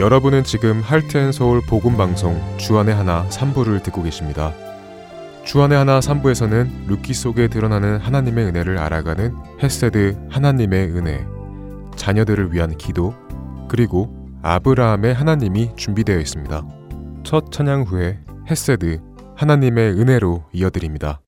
여러분은 지금 Heart and Soul 복음방송 주안의 하나 3부를 듣고 계십니다. 주안의 하나 3부에서는 룻기 속에 드러나는 하나님의 은혜를 알아가는 헤세드 하나님의 은혜, 자녀들을 위한 기도, 그리고 아브라함의 하나님이 준비되어 있습니다. 첫 찬양 후에 헤세드 하나님의 은혜로 이어드립니다.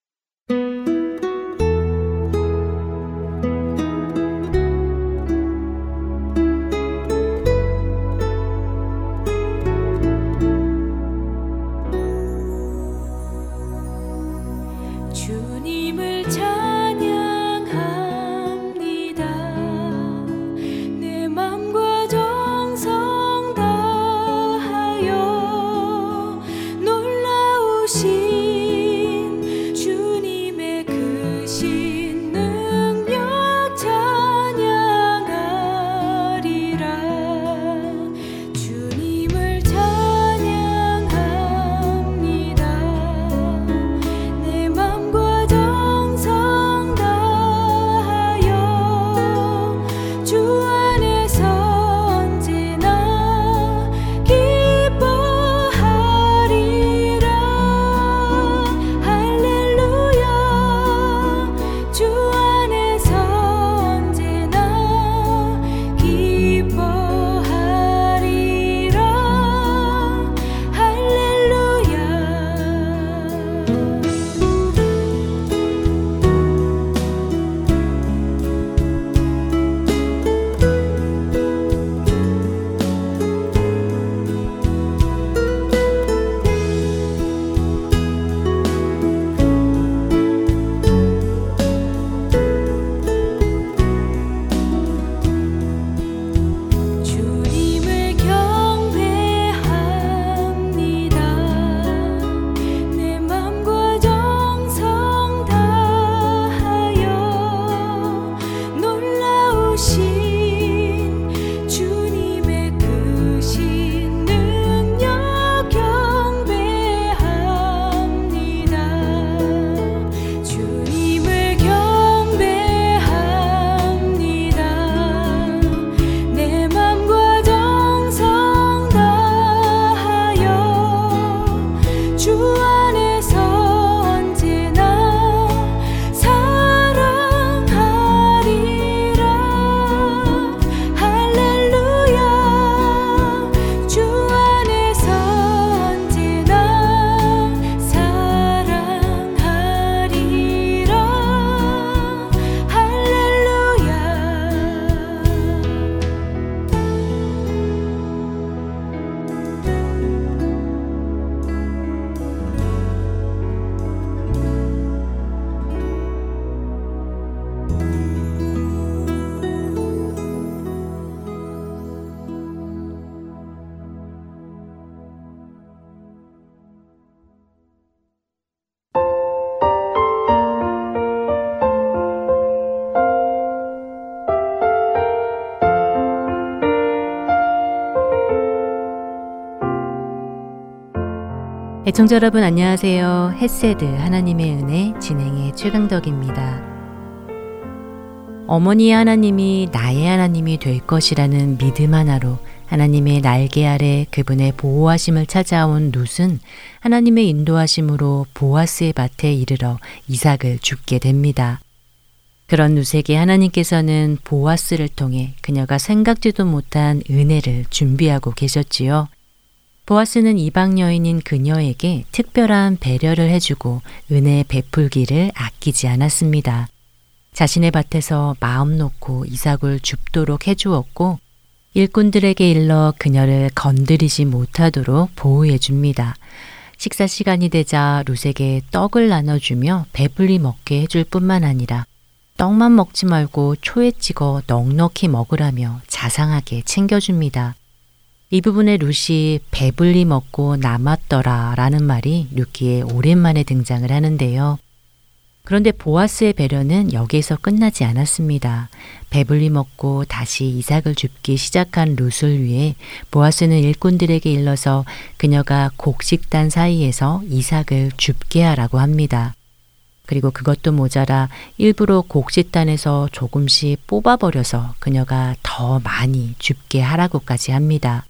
애청자 여러분 안녕하세요. 햇세드 하나님의 은혜 진행의 최강덕입니다. 어머니의 하나님이 나의 하나님이 될 것이라는 믿음 하나로 하나님의 날개 아래 그분의 보호하심을 찾아온 룻은 하나님의 인도하심으로 보아스의 밭에 이르러 이삭을 죽게 됩니다. 그런 룻에게 하나님께서는 보아스를 통해 그녀가 생각지도 못한 은혜를 준비하고 계셨지요. 보아스는 이방 여인인 그녀에게 특별한 배려를 해주고 은혜 베풀기를 아끼지 않았습니다. 자신의 밭에서 마음 놓고 이삭을 줍도록 해주었고 일꾼들에게 일러 그녀를 건드리지 못하도록 보호해 줍니다. 식사 시간이 되자 룻에게 떡을 나눠주며 배불리 먹게 해줄 뿐만 아니라 떡만 먹지 말고 초에 찍어 넉넉히 먹으라며 자상하게 챙겨줍니다. 이 부분에 루시 배불리 먹고 남았더라 라는 말이 루키에 오랜만에 등장을 하는데요. 그런데 보아스의 배려는 여기에서 끝나지 않았습니다. 배불리 먹고 다시 이삭을 줍기 시작한 룻을 위해 보아스는 일꾼들에게 일러서 그녀가 곡식단 사이에서 이삭을 줍게 하라고 합니다. 그리고 그것도 모자라 일부러 곡식단에서 조금씩 뽑아버려서 그녀가 더 많이 줍게 하라고까지 합니다.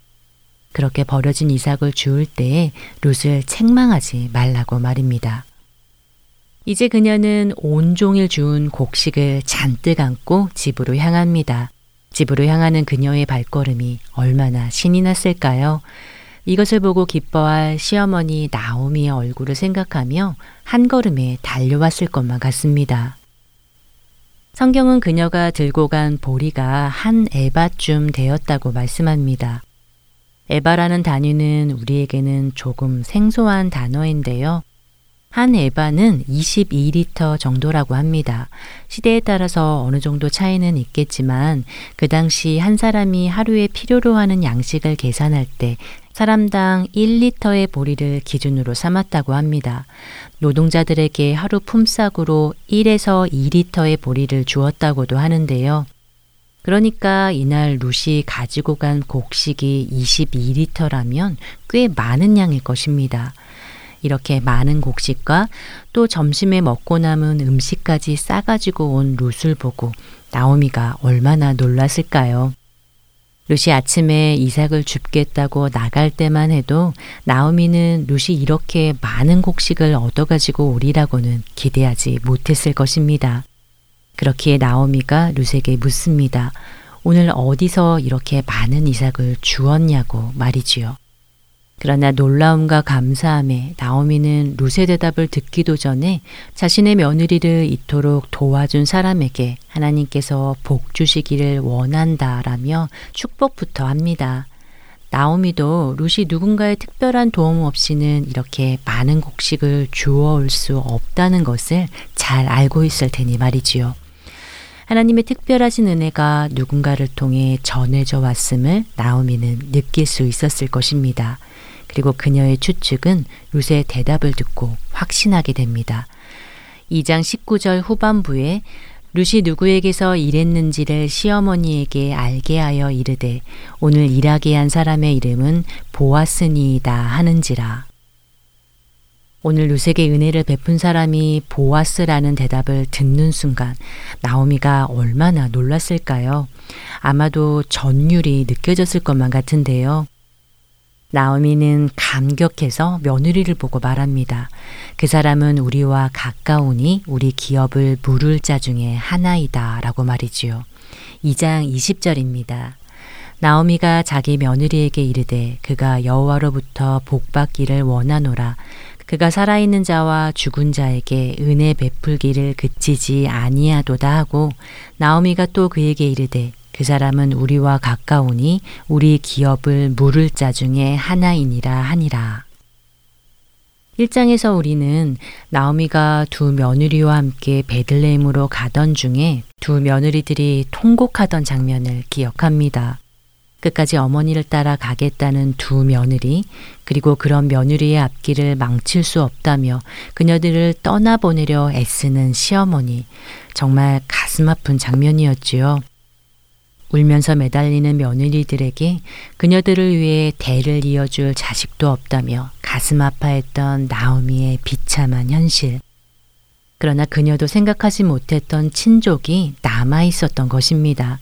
그렇게 버려진 이삭을 주울 때에 룻을 책망하지 말라고 말입니다. 이제 그녀는 온종일 주운 곡식을 잔뜩 안고 집으로 향합니다. 집으로 향하는 그녀의 발걸음이 얼마나 신이 났을까요? 이것을 보고 기뻐할 시어머니 나오미의 얼굴을 생각하며 한 걸음에 달려왔을 것만 같습니다. 성경은 그녀가 들고 간 보리가 한 에바쯤 되었다고 말씀합니다. 에바라는 단위는 우리에게는 조금 생소한 단어인데요. 한 에바는 22리터 정도라고 합니다. 시대에 따라서 어느 정도 차이는 있겠지만 그 당시 한 사람이 하루에 필요로 하는 양식을 계산할 때 사람당 1리터의 보리를 기준으로 삼았다고 합니다. 노동자들에게 하루 품삯으로 1에서 2리터의 보리를 주었다고도 하는데요. 그러니까 이날 루시 가지고 간 곡식이 22리터라면 꽤 많은 양일 것입니다. 이렇게 많은 곡식과 또 점심에 먹고 남은 음식까지 싸가지고 온 룻을 보고 나오미가 얼마나 놀랐을까요? 루시 아침에 이삭을 줍겠다고 나갈 때만 해도 나오미는 루시 이렇게 많은 곡식을 얻어가지고 오리라고는 기대하지 못했을 것입니다. 그렇기에 나오미가 룻에게 묻습니다. 오늘 어디서 이렇게 많은 이삭을 주었냐고 말이지요. 그러나 놀라움과 감사함에 나오미는 룻의 대답을 듣기도 전에 자신의 며느리를 이토록 도와준 사람에게 하나님께서 복 주시기를 원한다라며 축복부터 합니다. 나오미도 룻이 누군가의 특별한 도움 없이는 이렇게 많은 곡식을 주워올 수 없다는 것을 잘 알고 있을 테니 말이지요. 하나님의 특별하신 은혜가 누군가를 통해 전해져 왔음을 나오미는 느낄 수 있었을 것입니다. 그리고 그녀의 추측은 룻의 대답을 듣고 확신하게 됩니다. 2장 19절 후반부에 룻이 누구에게서 일했는지를 시어머니에게 알게 하여 이르되 오늘 일하게 한 사람의 이름은 보아스니이다 하는지라. 오늘 룻에게 은혜를 베푼 사람이 보아스라는 대답을 듣는 순간 나오미가 얼마나 놀랐을까요? 아마도 전율이 느껴졌을 것만 같은데요. 나오미는 감격해서 며느리를 보고 말합니다. 그 사람은 우리와 가까우니 우리 기업을 물을 자 중에 하나이다 라고 말이지요. 2장 20절입니다. 나오미가 자기 며느리에게 이르되 그가 여호와로부터 복받기를 원하노라 그가 살아있는 자와 죽은 자에게 은혜 베풀기를 그치지 아니하도다 하고 나오미가 또 그에게 이르되 그 사람은 우리와 가까우니 우리 기업을 물을 자 중에 하나이니라 하니라. 1장에서 우리는 나오미가 두 며느리와 함께 베들레헴으로 가던 중에 두 며느리들이 통곡하던 장면을 기억합니다. 끝까지 어머니를 따라 가겠다는 두 며느리, 그리고 그런 며느리의 앞길을 망칠 수 없다며 그녀들을 떠나보내려 애쓰는 시어머니. 정말 가슴 아픈 장면이었지요. 울면서 매달리는 며느리들에게 그녀들을 위해 대를 이어줄 자식도 없다며 가슴 아파했던 나오미의 비참한 현실. 그러나 그녀도 생각하지 못했던 친족이 남아 있었던 것입니다.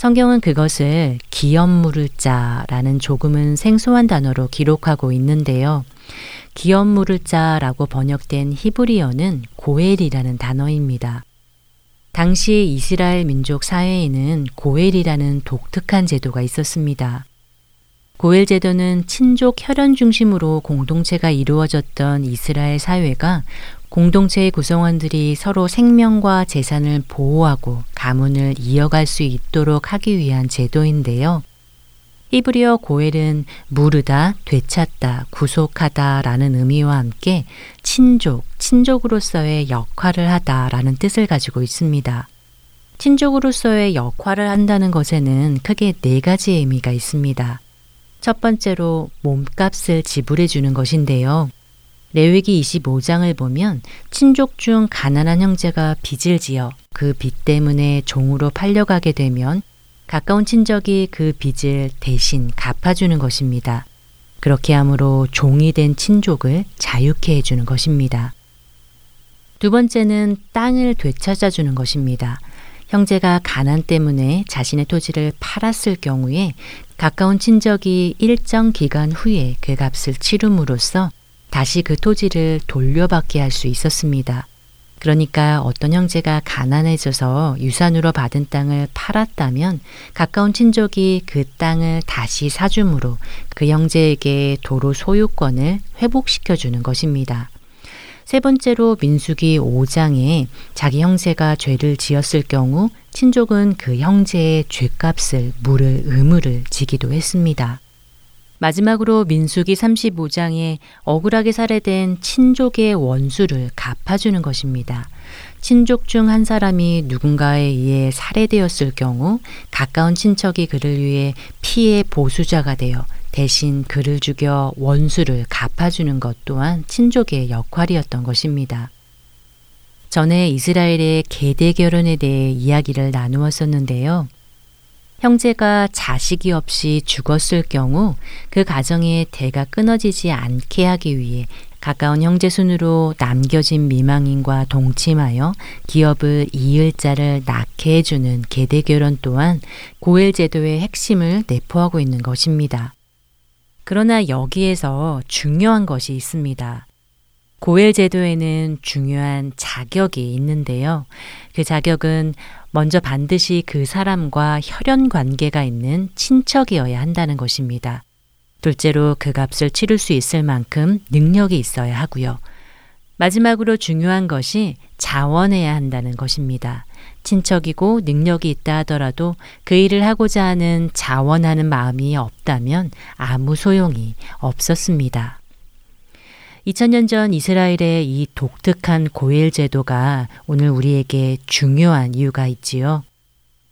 성경은 그것을 기업 물을 자라는 조금은 생소한 단어로 기록하고 있는데요. 기업 물을 자라고 번역된 히브리어는 고엘이라는 단어입니다. 당시 이스라엘 민족 사회에는 고엘이라는 독특한 제도가 있었습니다. 고엘 제도는 친족 혈연 중심으로 공동체가 이루어졌던 이스라엘 사회가 공동체의 구성원들이 서로 생명과 재산을 보호하고 가문을 이어갈 수 있도록 하기 위한 제도인데요. 히브리어 고엘은 무르다, 되찾다, 구속하다 라는 의미와 함께 친족, 친족으로서의 역할을 하다 라는 뜻을 가지고 있습니다. 친족으로서의 역할을 한다는 것에는 크게 네 가지 의미가 있습니다. 첫 번째로 몸값을 지불해 주는 것인데요. 레위기 25장을 보면 친족 중 가난한 형제가 빚을 지어 그 빚 때문에 종으로 팔려가게 되면 가까운 친척이 그 빚을 대신 갚아주는 것입니다. 그렇게 함으로 종이 된 친족을 자유케 해주는 것입니다. 두 번째는 땅을 되찾아주는 것입니다. 형제가 가난 때문에 자신의 토지를 팔았을 경우에 가까운 친척이 일정 기간 후에 그 값을 치름으로써 다시 그 토지를 돌려받게 할 수 있었습니다. 그러니까 어떤 형제가 가난해져서 유산으로 받은 땅을 팔았다면 가까운 친족이 그 땅을 다시 사줌으로 그 형제에게 도로 소유권을 회복시켜 주는 것입니다. 세 번째로 민수기 5장에 자기 형제가 죄를 지었을 경우 친족은 그 형제의 죄값을 물을 의무를 지기도 했습니다. 마지막으로 민수기 35장에 억울하게 살해된 친족의 원수를 갚아주는 것입니다. 친족 중 한 사람이 누군가에 의해 살해되었을 경우 가까운 친척이 그를 위해 피해 보수자가 되어 대신 그를 죽여 원수를 갚아주는 것 또한 친족의 역할이었던 것입니다. 전에 이스라엘의 계대 결혼에 대해 이야기를 나누었었는데요. 형제가 자식이 없이 죽었을 경우 그 가정의 대가 끊어지지 않게 하기 위해 가까운 형제 순으로 남겨진 미망인과 동침하여 기업을 이을 자를 낳게 해주는 계대 결혼 또한 고엘 제도의 핵심을 내포하고 있는 것입니다. 그러나 여기에서 중요한 것이 있습니다. 고엘 제도에는 중요한 자격이 있는데요. 그 자격은 먼저 반드시 그 사람과 혈연 관계가 있는 친척이어야 한다는 것입니다. 둘째로 그 값을 치를 수 있을 만큼 능력이 있어야 하고요. 마지막으로 중요한 것이 자원해야 한다는 것입니다. 친척이고 능력이 있다 하더라도 그 일을 하고자 하는 자원하는 마음이 없다면 아무 소용이 없었습니다. 2000년 전 이스라엘의 이 독특한 고엘 제도가 오늘 우리에게 중요한 이유가 있지요.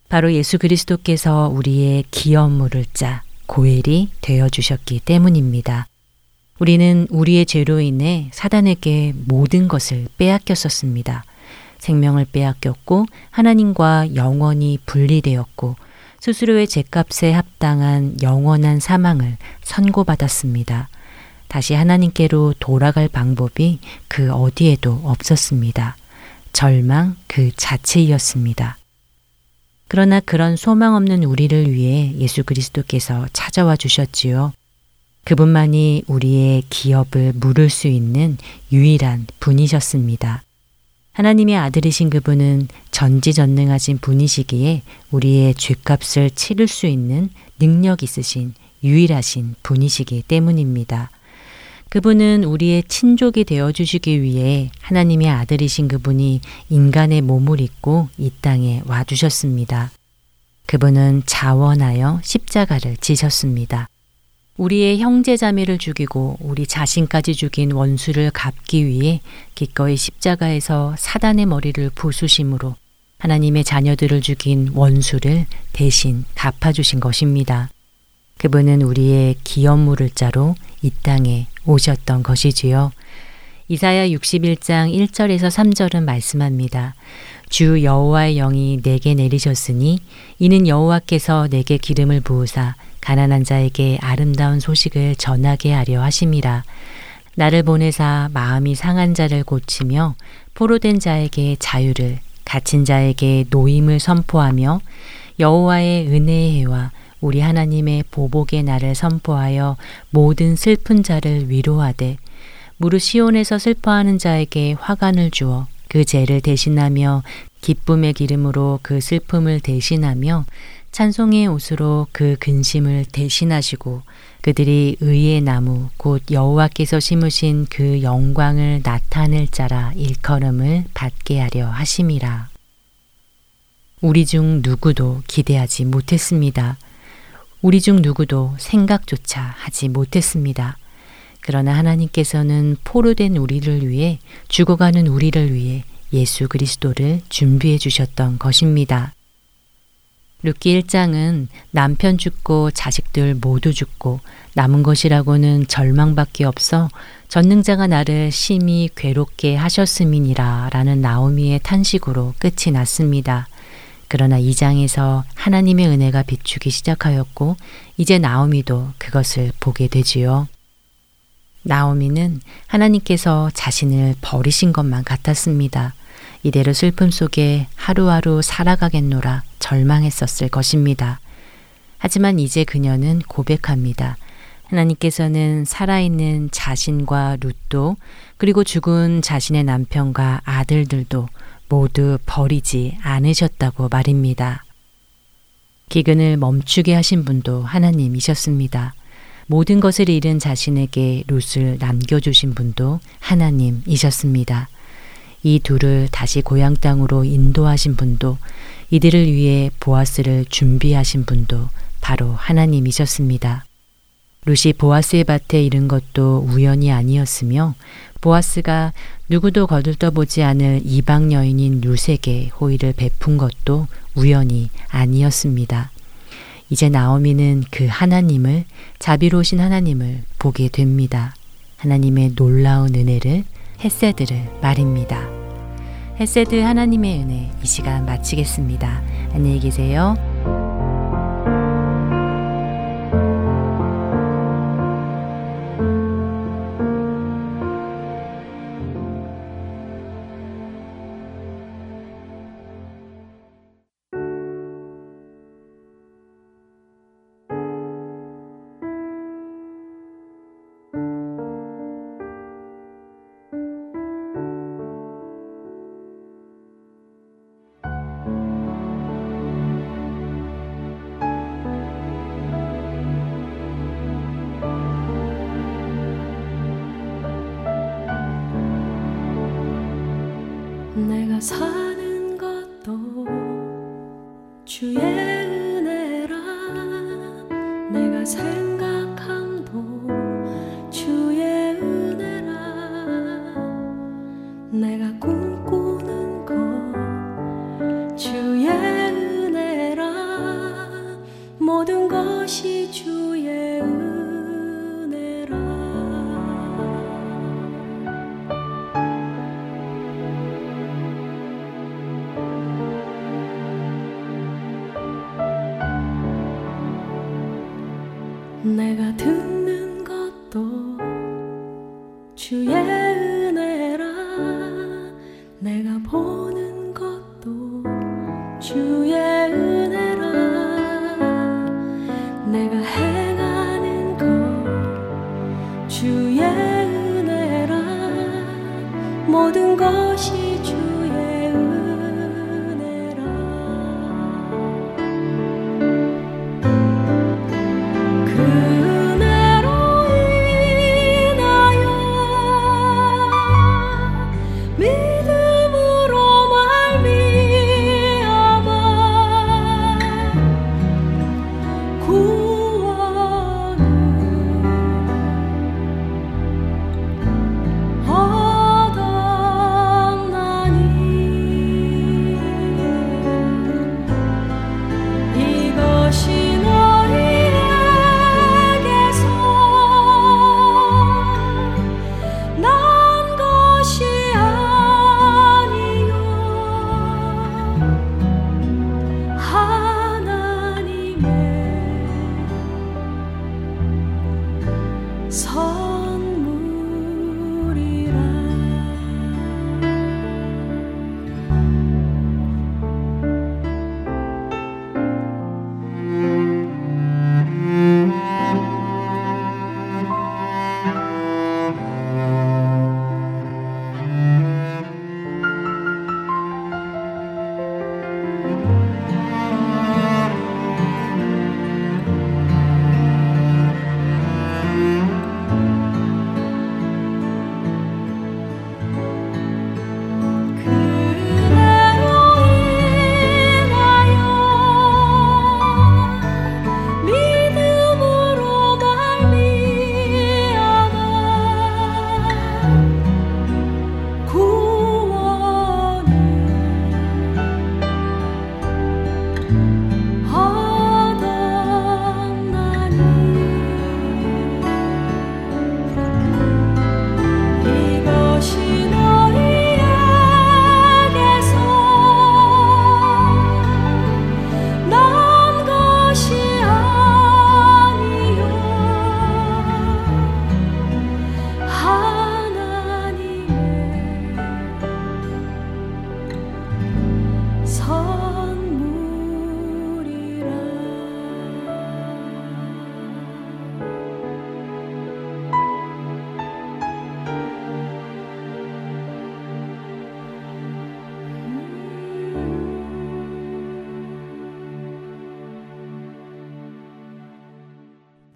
바로 예수 그리스도께서 우리의 기업물을 짜 고엘이 되어 주셨기 때문입니다. 우리는 우리의 죄로 인해 사단에게 모든 것을 빼앗겼었습니다. 생명을 빼앗겼고 하나님과 영원히 분리되었고 스스로의 죄값에 합당한 영원한 사망을 선고받았습니다. 다시 하나님께로 돌아갈 방법이 그 어디에도 없었습니다. 절망 그 자체이었습니다. 그러나 그런 소망 없는 우리를 위해 예수 그리스도께서 찾아와 주셨지요. 그분만이 우리의 기업을 물을 수 있는 유일한 분이셨습니다. 하나님의 아들이신 그분은 전지전능하신 분이시기에 우리의 죄값을 치를 수 있는 능력 있으신 유일하신 분이시기 때문입니다. 그분은 우리의 친족이 되어 주시기 위해 하나님의 아들이신 그분이 인간의 몸을 입고 이 땅에 와 주셨습니다. 그분은 자원하여 십자가를 지셨습니다. 우리의 형제 자매를 죽이고 우리 자신까지 죽인 원수를 갚기 위해 기꺼이 십자가에서 사단의 머리를 부수심으로 하나님의 자녀들을 죽인 원수를 대신 갚아주신 것입니다. 그분은 우리의 기업 물을 자로 이 땅에 오셨던 것이지요. 이사야 61장 1절에서 3절은 말씀합니다. 주 여호와의 영이 내게 내리셨으니 이는 여호와께서 내게 기름을 부으사 가난한 자에게 아름다운 소식을 전하게 하려 하심이라. 나를 보내사 마음이 상한 자를 고치며 포로된 자에게 자유를 갇힌 자에게 노임을 선포하며 여호와의 은혜의 해와 우리 하나님의 보복의 날을 선포하여 모든 슬픈 자를 위로하되 무릇 시온에서 슬퍼하는 자에게 화관을 주어 그 죄를 대신하며 기쁨의 기름으로 그 슬픔을 대신하며 찬송의 옷으로 그 근심을 대신하시고 그들이 의의 나무 곧 여호와께서 심으신 그 영광을 나타낼 자라 일컬음을 받게 하려 하심이라. 우리 중 누구도 기대하지 못했습니다. 우리 중 누구도 생각조차 하지 못했습니다. 그러나 하나님께서는 포로 된 우리를 위해 죽어가는 우리를 위해 예수 그리스도를 준비해 주셨던 것입니다. 룻기 1장은 남편 죽고 자식들 모두 죽고 남은 것이라고는 절망밖에 없어 전능자가 나를 심히 괴롭게 하셨음이니라 라는 나오미의 탄식으로 끝이 났습니다. 그러나 이 장에서 하나님의 은혜가 비추기 시작하였고 이제 나오미도 그것을 보게 되지요. 나오미는 하나님께서 자신을 버리신 것만 같았습니다. 이대로 슬픔 속에 하루하루 살아가겠노라 절망했었을 것입니다. 하지만 이제 그녀는 고백합니다. 하나님께서는 살아있는 자신과 룻도 그리고 죽은 자신의 남편과 아들들도 모두 버리지 않으셨다고 말입니다. 기근을 멈추게 하신 분도 하나님이셨습니다. 모든 것을 잃은 자신에게 룻을 남겨주신 분도 하나님이셨습니다. 이 둘을 다시 고향 땅으로 인도하신 분도 이들을 위해 보아스를 준비하신 분도 바로 하나님이셨습니다. 룻이 보아스의 밭에 이른 것도 우연이 아니었으며 보아스가 누구도 거들떠보지 않을 이방 여인인 룻에게 호의를 베푼 것도 우연이 아니었습니다. 이제 나오미는 그 하나님을 자비로우신 하나님을 보게 됩니다. 하나님의 놀라운 은혜를 햇세드를 말입니다. 햇세드 하나님의 은혜 이 시간 마치겠습니다. 안녕히 계세요. as high.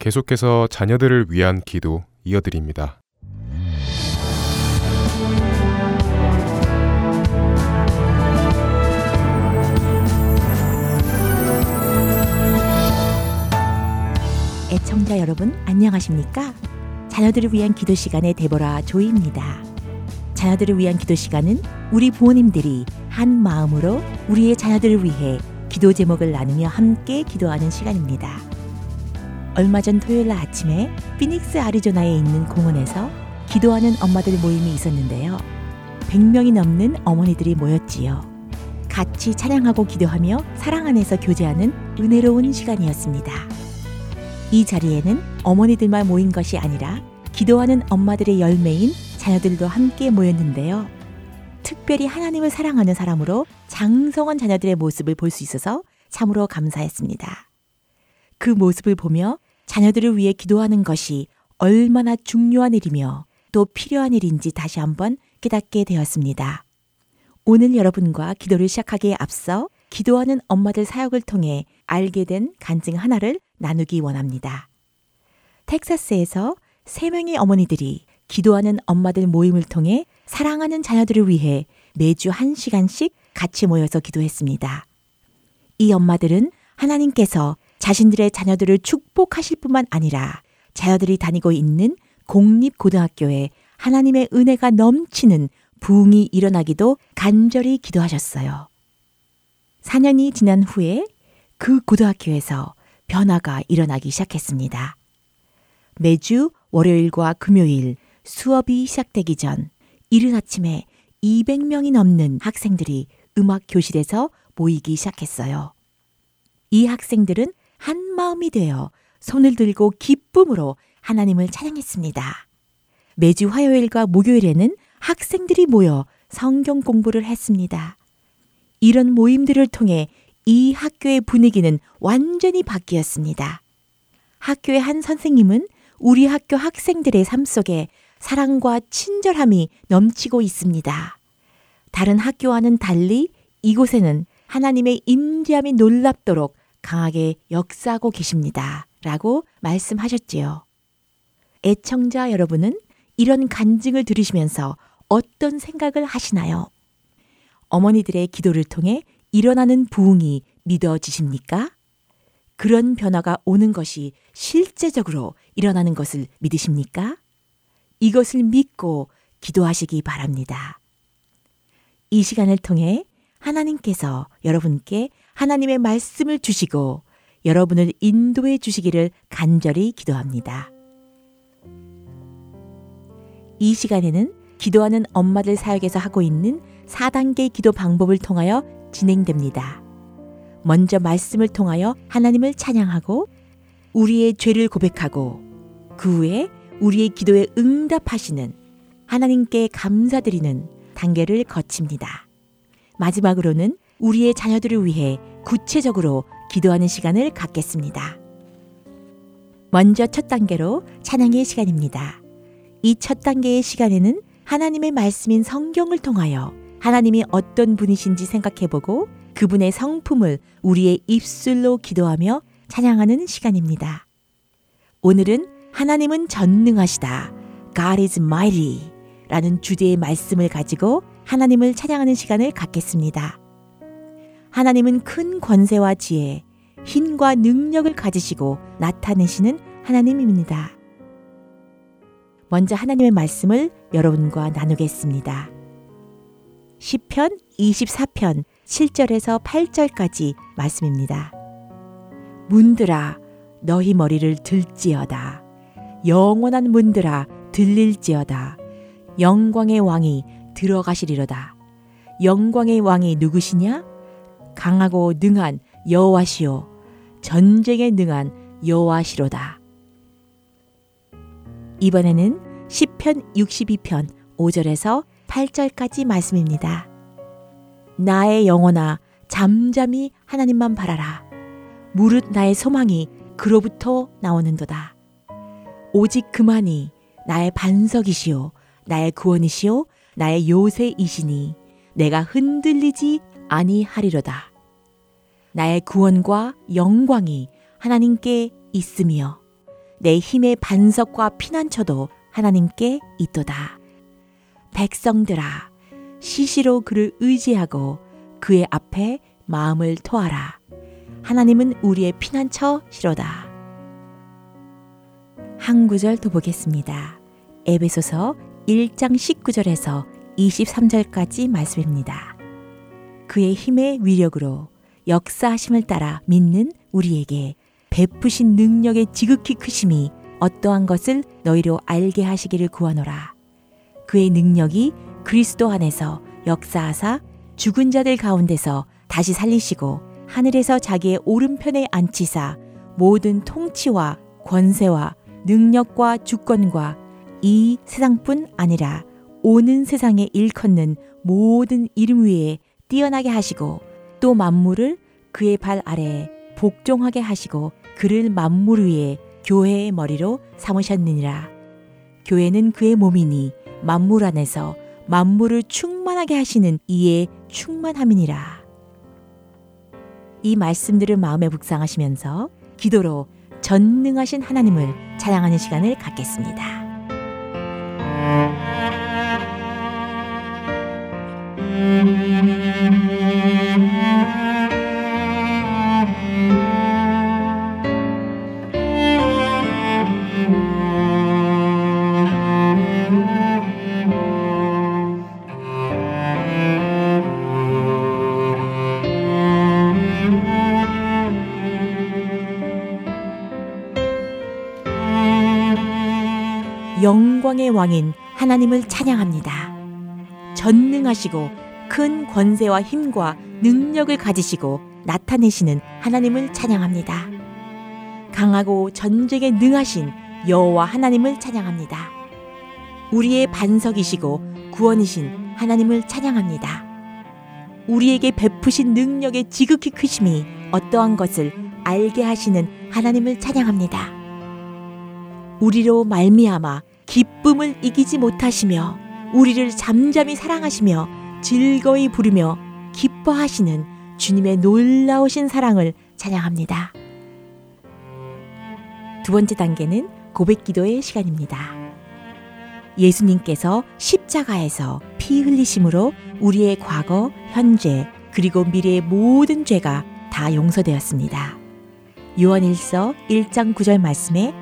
계속해서 자녀들을 위한 기도 이어드립니다. 애청자 여러분 안녕하십니까? 자녀들을 위한 기도 시간의 데보라 조이입니다. 자녀들을 위한 기도 시간은 우리 부모님들이 한 마음으로 우리의 자녀들을 위해 기도 제목을 나누며 함께 기도하는 시간입니다. 얼마 전 토요일 날 아침에 피닉스 아리조나에 있는 공원에서 기도하는 엄마들 모임이 있었는데요. 100명이 넘는 어머니들이 모였지요. 같이 찬양하고 기도하며 사랑 안에서 교제하는 은혜로운 시간이었습니다. 이 자리에는 어머니들만 모인 것이 아니라 기도하는 엄마들의 열매인 자녀들도 함께 모였는데요. 특별히 하나님을 사랑하는 사람으로 장성한 자녀들의 모습을 볼 수 있어서 참으로 감사했습니다. 그 모습을 보며 자녀들을 위해 기도하는 것이 얼마나 중요한 일이며 또 필요한 일인지 다시 한번 깨닫게 되었습니다. 오늘 여러분과 기도를 시작하기에 앞서 기도하는 엄마들 사역을 통해 알게 된 간증 하나를 나누기 원합니다. 텍사스에서 세 명의 어머니들이 기도하는 엄마들 모임을 통해 사랑하는 자녀들을 위해 매주 한 시간씩 같이 모여서 기도했습니다. 이 엄마들은 하나님께서 자신들의 자녀들을 축복하실 뿐만 아니라 자녀들이 다니고 있는 공립고등학교에 하나님의 은혜가 넘치는 부흥이 일어나기도 간절히 기도하셨어요. 4년이 지난 후에 그 고등학교에서 변화가 일어나기 시작했습니다. 매주 월요일과 금요일 수업이 시작되기 전 이른 아침에 200명이 넘는 학생들이 음악 교실에서 모이기 시작했어요. 이 학생들은 한 마음이 되어 손을 들고 기쁨으로 하나님을 찬양했습니다. 매주 화요일과 목요일에는 학생들이 모여 성경 공부를 했습니다. 이런 모임들을 통해 이 학교의 분위기는 완전히 바뀌었습니다. 학교의 한 선생님은 우리 학교 학생들의 삶 속에 사랑과 친절함이 넘치고 있습니다. 다른 학교와는 달리 이곳에는 하나님의 임재함이 놀랍도록 강하게 역사하고 계십니다. 라고 말씀하셨지요. 애청자 여러분은 이런 간증을 들으시면서 어떤 생각을 하시나요? 어머니들의 기도를 통해 일어나는 부흥이 믿어지십니까? 그런 변화가 오는 것이 실제적으로 일어나는 것을 믿으십니까? 이것을 믿고 기도하시기 바랍니다. 이 시간을 통해 하나님께서 여러분께 하나님의 말씀을 주시고 여러분을 인도해 주시기를 간절히 기도합니다. 이 시간에는 기도하는 엄마들 사역에서 하고 있는 4단계 기도 방법을 통하여 진행됩니다. 먼저 말씀을 통하여 하나님을 찬양하고 우리의 죄를 고백하고 그 후에 우리의 기도에 응답하시는 하나님께 감사드리는 단계를 거칩니다. 마지막으로는 우리의 자녀들을 위해 구체적으로 기도하는 시간을 갖겠습니다. 먼저 첫 단계로 찬양의 시간입니다. 이 첫 단계의 시간에는 하나님의 말씀인 성경을 통하여 하나님이 어떤 분이신지 생각해보고 그분의 성품을 우리의 입술로 기도하며 찬양하는 시간입니다. 오늘은 하나님은 전능하시다. God is mighty. 라는 주제의 말씀을 가지고 하나님을 찬양하는 시간을 갖겠습니다. 하나님은 큰 권세와 지혜, 힘과 능력을 가지시고 나타내시는 하나님입니다. 먼저 하나님의 말씀을 여러분과 나누겠습니다. 시편 24편 7절에서 8절까지 말씀입니다. 문들아 너희 머리를 들지어다 영원한 문들아 들릴지어다 영광의 왕이 들어가시리로다 영광의 왕이 누구시냐 강하고 능한 여호와시오 전쟁에 능한 여호와시로다 이번에는 시편 62편 5절에서 8절까지 말씀입니다. 나의 영혼아 잠잠히 하나님만 바라라. 무릇 나의 소망이 그로부터 나오는도다. 오직 그만이 나의 반석이시요 나의 구원이시요 나의 요새이시니 내가 흔들리지 아니하리로다. 나의 구원과 영광이 하나님께 있으며 내 힘의 반석과 피난처도 하나님께 있도다. 백성들아, 시시로 그를 의지하고 그의 앞에 마음을 토하라. 하나님은 우리의 피난처시로다. 한 구절 더 보겠습니다. 에베소서 1장 19절에서 23절까지 말씀입니다. 그의 힘의 위력으로 역사하심을 따라 믿는 우리에게 베푸신 능력의 지극히 크심이 어떠한 것을 너희로 알게 하시기를 구하노라. 그의 능력이 그리스도 안에서 역사하사 죽은 자들 가운데서 다시 살리시고 하늘에서 자기의 오른편에 앉히사 모든 통치와 권세와 능력과 주권과 이 세상뿐 아니라 오는 세상에 일컫는 모든 이름 위에 뛰어나게 하시고 또 만물을 그의 발 아래에 복종하게 하시고 그를 만물 위에 교회의 머리로 삼으셨느니라. 교회는 그의 몸이니 만물 안에서 만물을 충만하게 하시는 이의 충만함이니라. 이 말씀들을 마음에 묵상하시면서 기도로 전능하신 하나님을 찬양하는 시간을 갖겠습니다. 왕인 하나님을 찬양합니다. 전능하시고 큰 권세와 힘과 능력을 가지시고 나타내시는 하나님을 찬양합니다. 강하고 전쟁에 능하신 여호와 하나님을 찬양합니다. 우리의 반석이시고 구원이신 하나님을 찬양합니다. 우리에게 베푸신 능력의 지극히 크심이 어떠한 것을 알게 하시는 하나님을 찬양합니다. 우리로 말미암아 기쁨을 이기지 못하시며 우리를 잠잠히 사랑하시며 즐거이 부르며 기뻐하시는 주님의 놀라우신 사랑을 찬양합니다. 두 번째 단계는 고백 기도의 시간입니다. 예수님께서 십자가에서 피 흘리심으로 우리의 과거, 현재, 그리고 미래의 모든 죄가 다 용서되었습니다. 요한일서 1장 9절 말씀에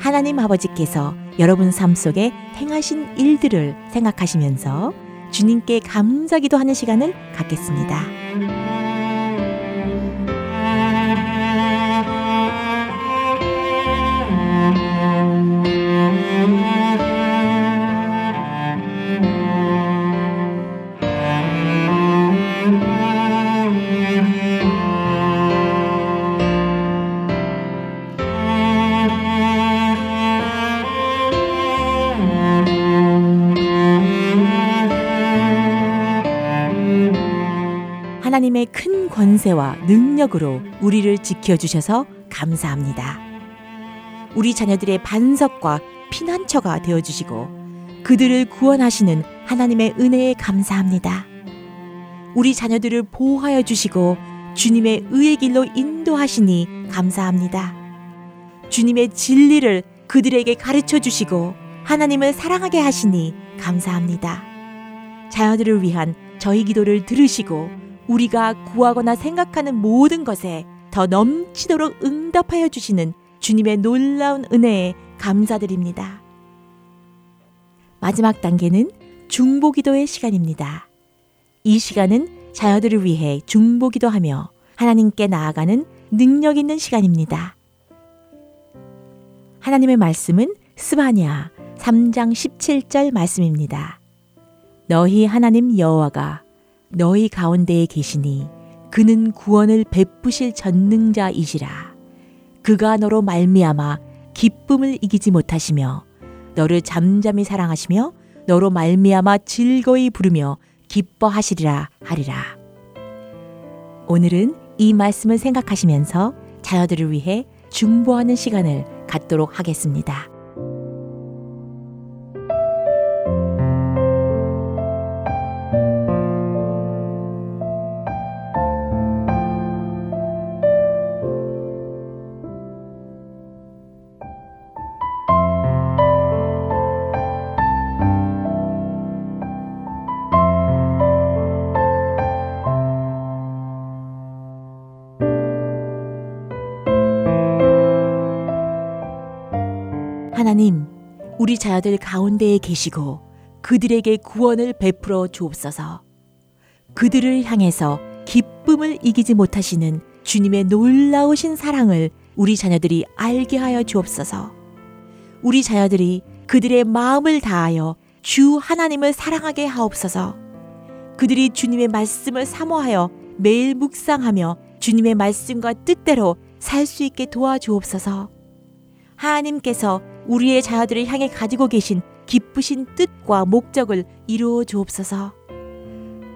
하나님 아버지께서 여러분 삶 속에 행하신 일들을 생각하시면서 주님께 감사기도 하는 시간을 갖겠습니다. 권세와 능력으로 우리를 지켜주셔서 감사합니다. 우리 자녀들의 반석과 피난처가 되어주시고 그들을 구원하시는 하나님의 은혜에 감사합니다. 우리 자녀들을 보호하여 주시고 주님의 의의 길로 인도하시니 감사합니다. 주님의 진리를 그들에게 가르쳐 주시고 하나님을 사랑하게 하시니 감사합니다. 자녀들을 위한 저희 기도를 들으시고 우리가 구하거나 생각하는 모든 것에 더 넘치도록 응답하여 주시는 주님의 놀라운 은혜에 감사드립니다. 마지막 단계는 중보기도의 시간입니다. 이 시간은 자녀들을 위해 중보기도하며 하나님께 나아가는 능력 있는 시간입니다. 하나님의 말씀은 스바냐 3장 17절 말씀입니다. 너희 하나님 여호와가 너희 가운데에 계시니 그는 구원을 베푸실 전능자이시라. 그가 너로 말미암아 기쁨을 이기지 못하시며 너를 잠잠히 사랑하시며 너로 말미암아 즐거이 부르며 기뻐하시리라 하리라. 오늘은 이 말씀을 생각하시면서 자녀들을 위해 중보하는 시간을 갖도록 하겠습니다. 자녀들 가운데에 계시고 그들에게 구원을 베풀어 주옵소서. 그들을 향해서 기쁨을 이기지 못하시는 주님의 놀라우신 사랑을 우리 자녀들이 알게 하여 주옵소서. 우리 자녀들이 그들의 마음을 다하여 주 하나님을 사랑하게 하옵소서. 그들이 주님의 말씀을 사모하여 매일 묵상하며 주님의 말씀과 뜻대로 살 수 있게 도와주옵소서. 하나님께서 우리의 자녀들을 향해 가지고 계신 기쁘신 뜻과 목적을 이루어 주옵소서.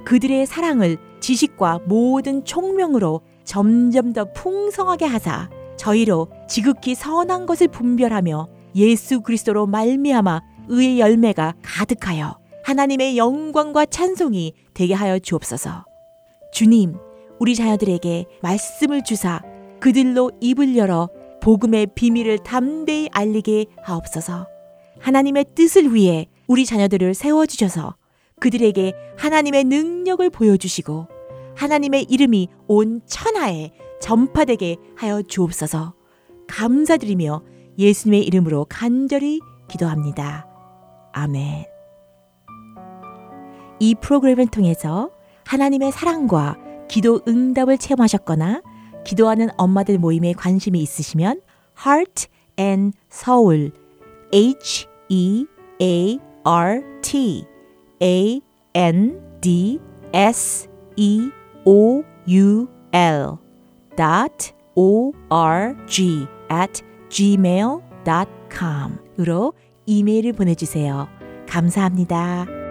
그들의 사랑을 지식과 모든 총명으로 점점 더 풍성하게 하사 저희로 지극히 선한 것을 분별하며 예수 그리스도로 말미암아 의의 열매가 가득하여 하나님의 영광과 찬송이 되게 하여 주옵소서. 주님, 우리 자녀들에게 말씀을 주사 그들로 입을 열어 복음의 비밀을 담대히 알리게 하옵소서. 하나님의 뜻을 위해 우리 자녀들을 세워주셔서 그들에게 하나님의 능력을 보여주시고 하나님의 이름이 온 천하에 전파되게 하여 주옵소서. 감사드리며 예수님의 이름으로 간절히 기도합니다. 아멘. 이 프로그램을 통해서 하나님의 사랑과 기도 응답을 체험하셨거나 기도하는 엄마들 모임에 관심이 있으시면 Heart and Soul H E A R T A N D S E O U L dot O R G at gmail.com으로 이메일을 보내주세요. 감사합니다.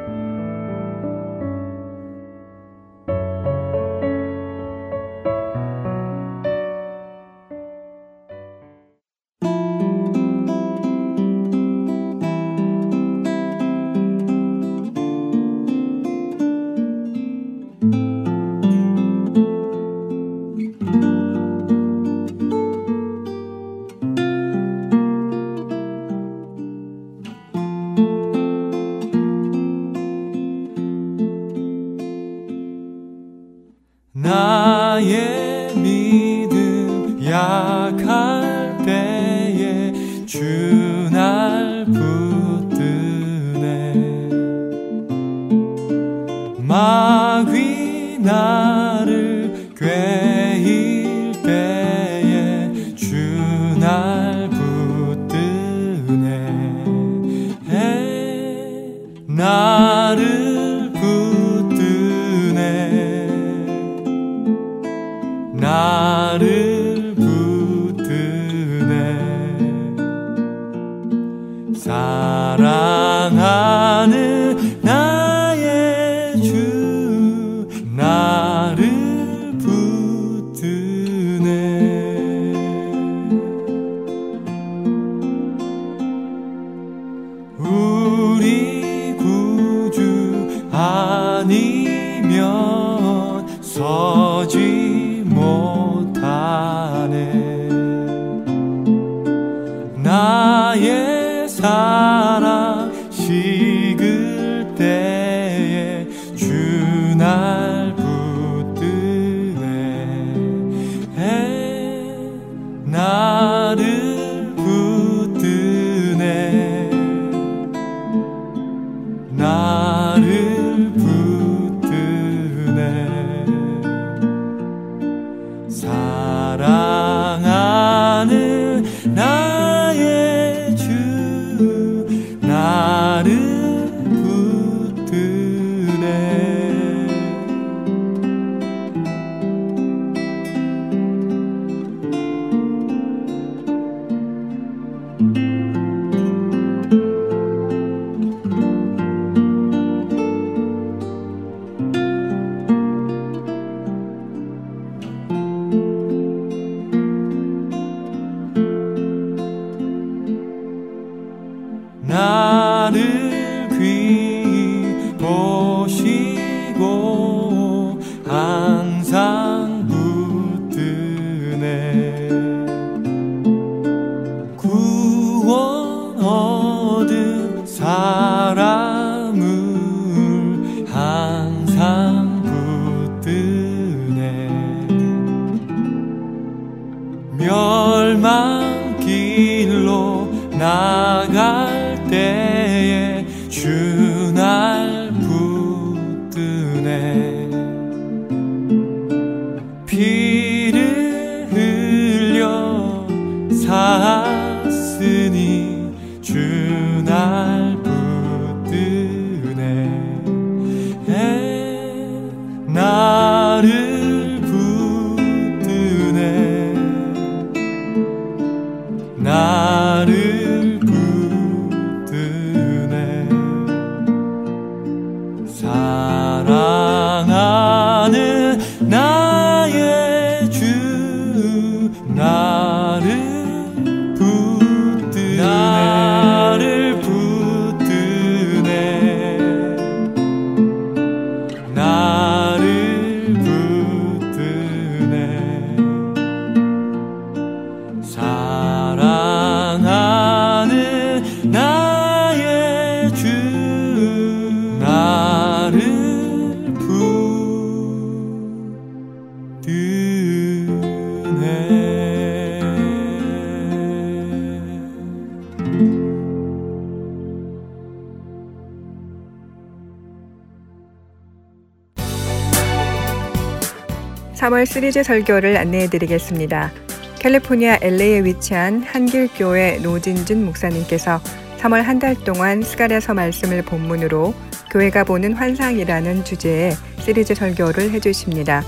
3월 시리즈 설교를 안내해 드리겠습니다. 캘리포니아 LA에 위치한 한길교회 노진준 목사님께서 3월 한 달 동안 스가랴서 말씀을 본문으로 교회가 보는 환상이라는 주제의 시리즈 설교를 해 주십니다.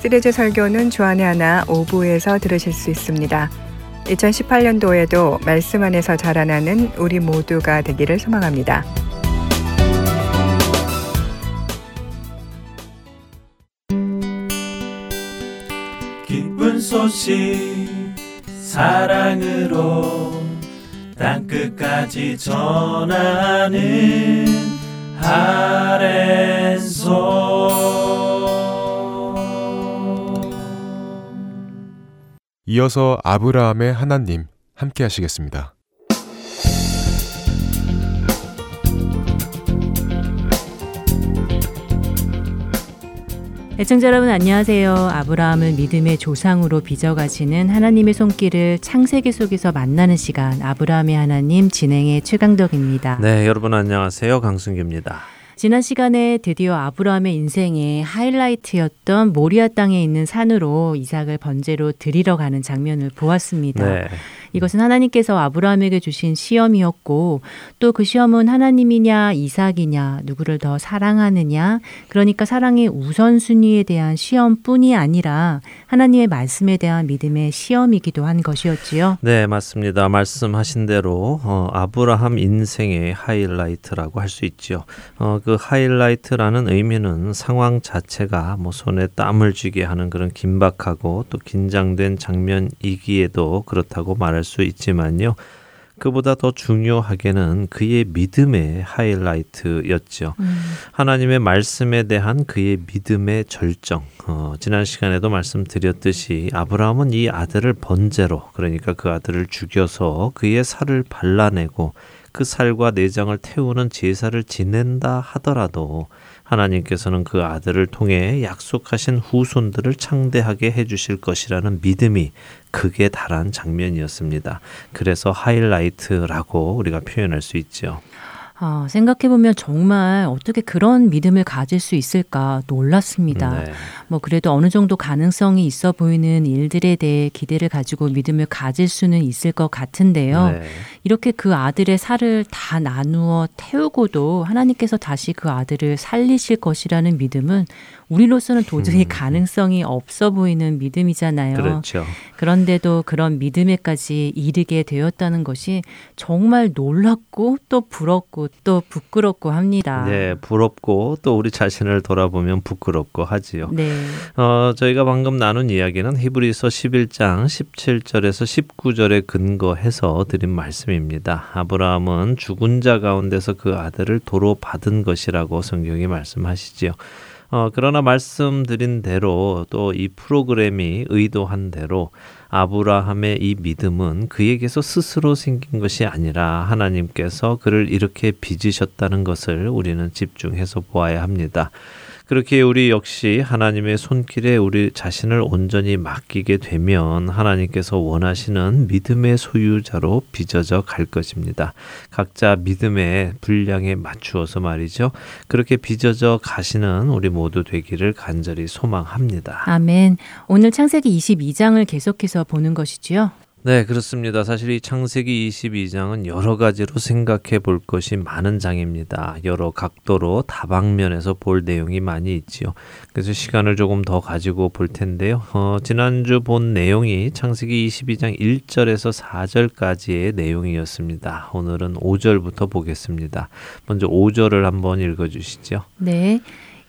시리즈 설교는 주안의 하나 오부에서 들으실 수 있습니다. 2018년도에도 말씀 안에서 자라나는 우리 모두가 되기를 소망합니다. 기쁜 소식 사랑으로 땅끝까지 전하는 아랜소 이어서 아브라함의 하나님 함께 하시겠습니다. 애청자 여러분 안녕하세요. 아브라함을 믿음의 조상으로 빚어가시는 하나님의 손길을 창세기 속에서 만나는 시간 아브라함의 하나님 진행의 최강덕입니다. 네, 여러분 안녕하세요. 강승규입니다. 지난 시간에 드디어 아브라함의 인생의 하이라이트였던 모리아 땅에 있는 산으로 이삭을 번제로 드리러 가는 장면을 보았습니다. 네. 이것은 하나님께서 아브라함에게 주신 시험이었고 또 그 시험은 하나님이냐 이삭이냐 누구를 더 사랑하느냐 그러니까 사랑의 우선순위에 대한 시험뿐이 아니라 하나님의 말씀에 대한 믿음의 시험이기도 한 것이었지요. 네, 맞습니다. 말씀하신 대로 어, 아브라함 인생의 하이라이트라고 할 수 있죠. 어, 그 하이라이트라는 의미는 상황 자체가 뭐 손에 땀을 쥐게 하는 그런 긴박하고 또 긴장된 장면이기에도 그렇다고 말할 수 있지만요. 그보다 더 중요하게는 그의 믿음의 하이라이트였죠. 음. 하나님의 말씀에 대한 그의 믿음의 절정. 어, 지난 시간에도 말씀드렸듯이 아브라함은 이 아들을 번제로 그러니까 그 아들을 죽여서 그의 살을 발라내고 그 살과 내장을 태우는 제사를 지낸다 하더라도 하나님께서는 그 아들을 통해 약속하신 후손들을 창대하게 해주실 것이라는 믿음이 극에 달한 장면이었습니다. 그래서 하이라이트라고 우리가 표현할 수 있죠. 아, 생각해보면 정말 어떻게 그런 믿음을 가질 수 있을까 놀랐습니다. 네. 뭐 그래도 어느 정도 가능성이 있어 보이는 일들에 대해 기대를 가지고 믿음을 가질 수는 있을 것 같은데요. 네. 이렇게 그 아들의 살을 다 나누어 태우고도 하나님께서 다시 그 아들을 살리실 것이라는 믿음은 우리로서는 도저히 음. 가능성이 없어 보이는 믿음이잖아요. 그렇죠. 그런데도 그런 믿음에까지 이르게 되었다는 것이 정말 놀랍고 또 부럽고 또 부끄럽고 합니다. 네, 부럽고 또 우리 자신을 돌아보면 부끄럽고 하지요. 네. 어, 저희가 방금 나눈 이야기는 히브리서 11장 17절에서 19절에 근거해서 드린 말씀입니다. 아브라함은 죽은 자 가운데서 그 아들을 도로 받은 것이라고 성경이 말씀하시지요. 어, 그러나 말씀드린 대로 또 이 프로그램이 의도한 대로 아브라함의 이 믿음은 그에게서 스스로 생긴 것이 아니라 하나님께서 그를 이렇게 빚으셨다는 것을 우리는 집중해서 보아야 합니다. 그렇게 우리 역시 하나님의 손길에 우리 자신을 온전히 맡기게 되면 하나님께서 원하시는 믿음의 소유자로 빚어져 갈 것입니다. 각자 믿음의 분량에 맞추어서 말이죠. 그렇게 빚어져 가시는 우리 모두 되기를 간절히 소망합니다. 아멘. 오늘 창세기 22장을 계속해서 보는 것이지요. 네, 그렇습니다. 사실 이 창세기 22장은 여러 가지로 생각해 볼 것이 많은 장입니다. 여러 각도로 다방면에서 볼 내용이 많이 있지요. 그래서 시간을 조금 더 가지고 볼 텐데요. 어, 지난주 본 내용이 창세기 22장 1절에서 4절까지의 내용이었습니다. 오늘은 5절부터 보겠습니다. 먼저 5절을 한번 읽어 주시죠. 네.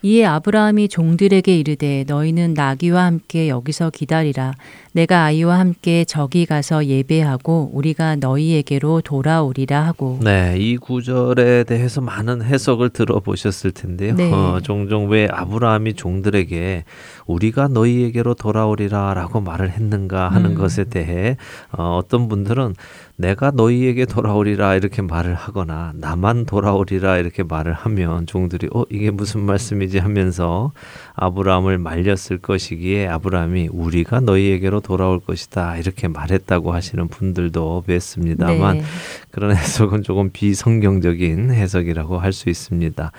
이에 아브라함이 종들에게 이르되 너희는 나귀와 함께 여기서 기다리라 내가 아이와 함께 저기 가서 예배하고 우리가 너희에게로 돌아오리라 하고 네, 이 구절에 대해서 많은 해석을 들어보셨을 텐데요. 네. 어, 종종 왜 아브라함이 종들에게 우리가 너희에게로 돌아오리라라고 말을 했는가 하는 음. 것에 대해 어, 어떤 분들은 내가 너희에게 돌아오리라 이렇게 말을 하거나 나만 돌아오리라 이렇게 말을 하면 종들이 어 이게 무슨 말씀이지 하면서 아브라함을 말렸을 것이기에 아브라함이 우리가 너희에게로 돌아올 것이다 이렇게 말했다고 하시는 분들도 뵀습니다만 네. 그런 해석은 조금 비성경적인 해석이라고 할 수 있습니다.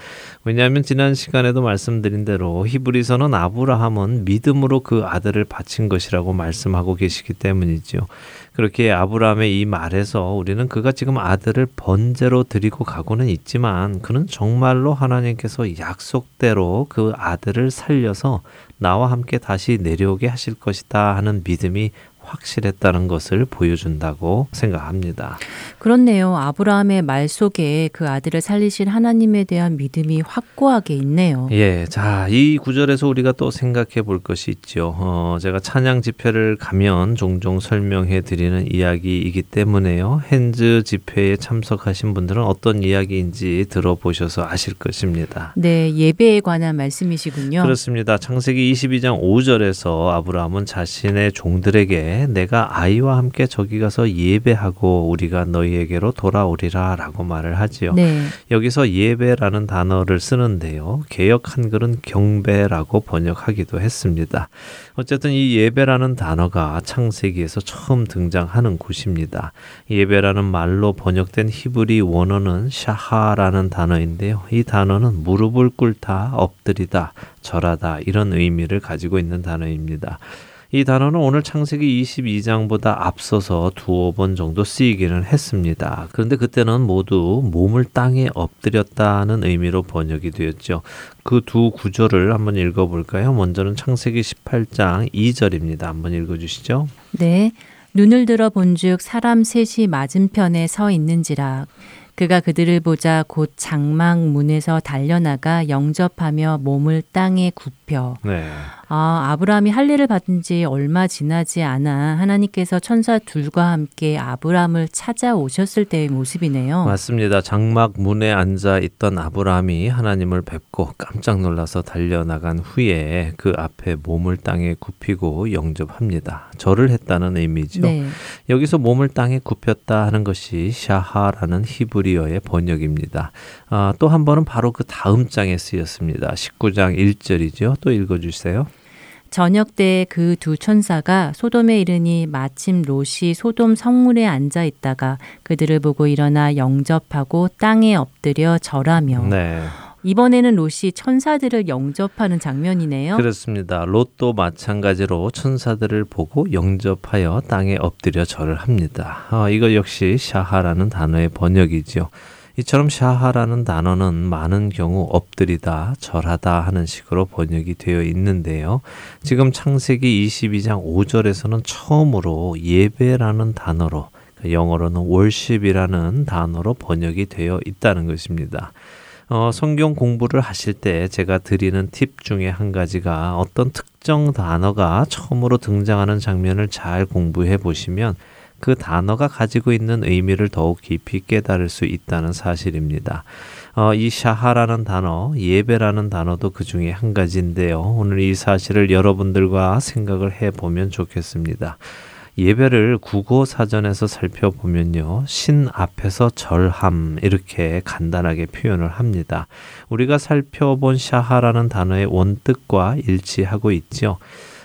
왜냐하면 지난 시간에도 말씀드린 대로 히브리서는 아브라함은 믿음으로 그 아들을 바친 것이라고 말씀하고 계시기 때문이죠. 그렇게 아브라함의 이 말에서 우리는 그가 지금 아들을 번제로 드리고 가고는 있지만 그는 정말로 하나님께서 약속대로 그 아들을 살려서 나와 함께 다시 내려오게 하실 것이다 하는 믿음이 확실했다는 것을 보여준다고 생각합니다. 그렇네요. 아브라함의 말 속에 그 아들을 살리실 하나님에 대한 믿음이 확고하게 있네요. 예. 자, 이 구절에서 우리가 또 생각해 볼 것이 있죠. 어, 제가 찬양 집회를 가면 종종 설명해 드리는 이야기이기 때문에요. 핸즈 집회에 참석하신 분들은 어떤 이야기인지 들어보셔서 아실 것입니다. 네, 예배에 관한 말씀이시군요. 그렇습니다. 창세기 22장 5절에서 아브라함은 자신의 종들에게 내가 아이와 함께 저기 가서 예배하고 우리가 너희에게로 돌아오리라 라고 말을 하지요. 네. 여기서 예배라는 단어를 쓰는데요. 개혁 한글은 경배라고 번역하기도 했습니다. 어쨌든 이 예배라는 단어가 창세기에서 처음 등장하는 곳입니다. 예배라는 말로 번역된 히브리 원어는 샤하라는 단어인데요. 이 단어는 무릎을 꿇다, 엎드리다, 절하다 이런 의미를 가지고 있는 단어입니다. 이 단어는 오늘 창세기 22장보다 앞서서 두어 번 정도 쓰이기는 했습니다. 그런데 그때는 모두 몸을 땅에 엎드렸다는 의미로 번역이 되었죠. 그 두 구절을 한번 읽어볼까요? 먼저는 창세기 18장 2절입니다. 한번 읽어주시죠. 네. 눈을 들어 본즉 사람 셋이 맞은편에 서 있는지라 그가 그들을 보자 곧 장막 문에서 달려나가 영접하며 몸을 땅에 굽혀 네. 아, 아브라함이 할례를 받은 지 얼마 지나지 않아 하나님께서 천사 둘과 함께 아브라함을 찾아오셨을 때의 모습이네요. 맞습니다. 장막 문에 앉아 있던 아브라함이 하나님을 뵙고 깜짝 놀라서 달려나간 후에 그 앞에 몸을 땅에 굽히고 영접합니다. 절을 했다는 의미죠. 네. 여기서 몸을 땅에 굽혔다 하는 것이 샤하라는 히브리 어의 번역입니다. 아, 또 한 번은 바로 그 다음 장에 쓰였습니다. 19장 1절이죠. 또 읽어주세요. 저녁 때 그 두 천사가 소돔에 이르니 마침 롯이 소돔 성문에 앉아 있다가 그들을 보고 일어나 영접하고 땅에 엎드려 절하며 네. 이번에는 롯이 천사들을 영접하는 장면이네요. 그렇습니다. 롯도 마찬가지로 천사들을 보고 영접하여 땅에 엎드려 절을 합니다. 아, 이거 역시 샤하라는 단어의 번역이죠. 이처럼 샤하라는 단어는 많은 경우 엎드리다, 절하다 하는 식으로 번역이 되어 있는데요. 지금 창세기 22장 5절에서는 처음으로 예배라는 단어로 영어로는 worship이라는 단어로 번역이 되어 있다는 것입니다. 어, 성경 공부를 하실 때 제가 드리는 팁 중에 한 가지가 어떤 특정 단어가 처음으로 등장하는 장면을 잘 공부해 보시면 그 단어가 가지고 있는 의미를 더욱 깊이 깨달을 수 있다는 사실입니다. 어, 이 샤하라는 단어, 예배라는 단어도 그 중에 한 가지인데요. 오늘 이 사실을 여러분들과 생각을 해 보면 좋겠습니다. 예배를 국어 사전에서 살펴보면요. 신 앞에서 절함 이렇게 간단하게 표현을 합니다. 우리가 살펴본 샤하라는 단어의 원뜻과 일치하고 있죠.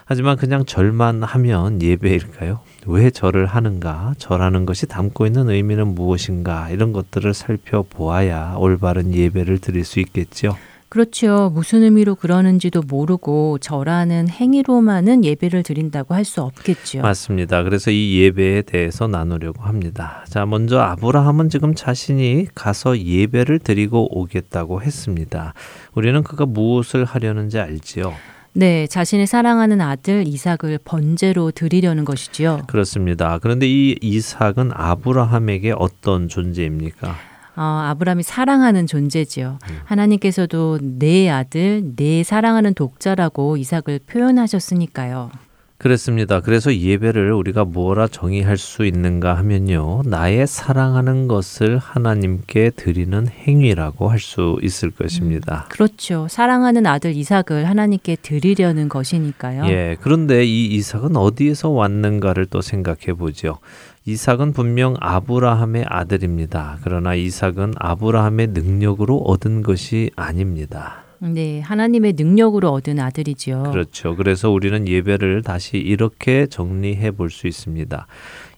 하지만 그냥 절만 하면 예배일까요? 왜 절을 하는가? 절하는 것이 담고 있는 의미는 무엇인가? 이런 것들을 살펴보아야 올바른 예배를 드릴 수 있겠죠. 그렇죠. 무슨 의미로 그러는지도 모르고 절하는 행위로만은 예배를 드린다고 할 수 없겠죠. 맞습니다. 그래서 이 예배에 대해서 나누려고 합니다. 자, 먼저 아브라함은 지금 자신이 가서 예배를 드리고 오겠다고 했습니다. 우리는 그가 무엇을 하려는지 알지요. 네, 자신의 사랑하는 아들 이삭을 번제로 드리려는 것이지요. 그렇습니다. 그런데 이 이삭은 아브라함에게 어떤 존재입니까? 어, 아브라함이 사랑하는 존재지요. 음. 하나님께서도 내 아들, 내 사랑하는 독자라고 이삭을 표현하셨으니까요. 그렇습니다. 그래서 예배를 우리가 뭐라 정의할 수 있는가 하면요. 나의 사랑하는 것을 하나님께 드리는 행위라고 할 수 있을 것입니다. 음, 그렇죠. 사랑하는 아들 이삭을 하나님께 드리려는 것이니까요. 예. 그런데 이 이삭은 어디에서 왔는가를 또 생각해 보죠. 이삭은 분명 아브라함의 아들입니다. 그러나 이삭은 아브라함의 능력으로 얻은 것이 아닙니다. 네, 하나님의 능력으로 얻은 아들이지요. 그렇죠. 그래서 우리는 예배를 다시 이렇게 정리해 볼 수 있습니다.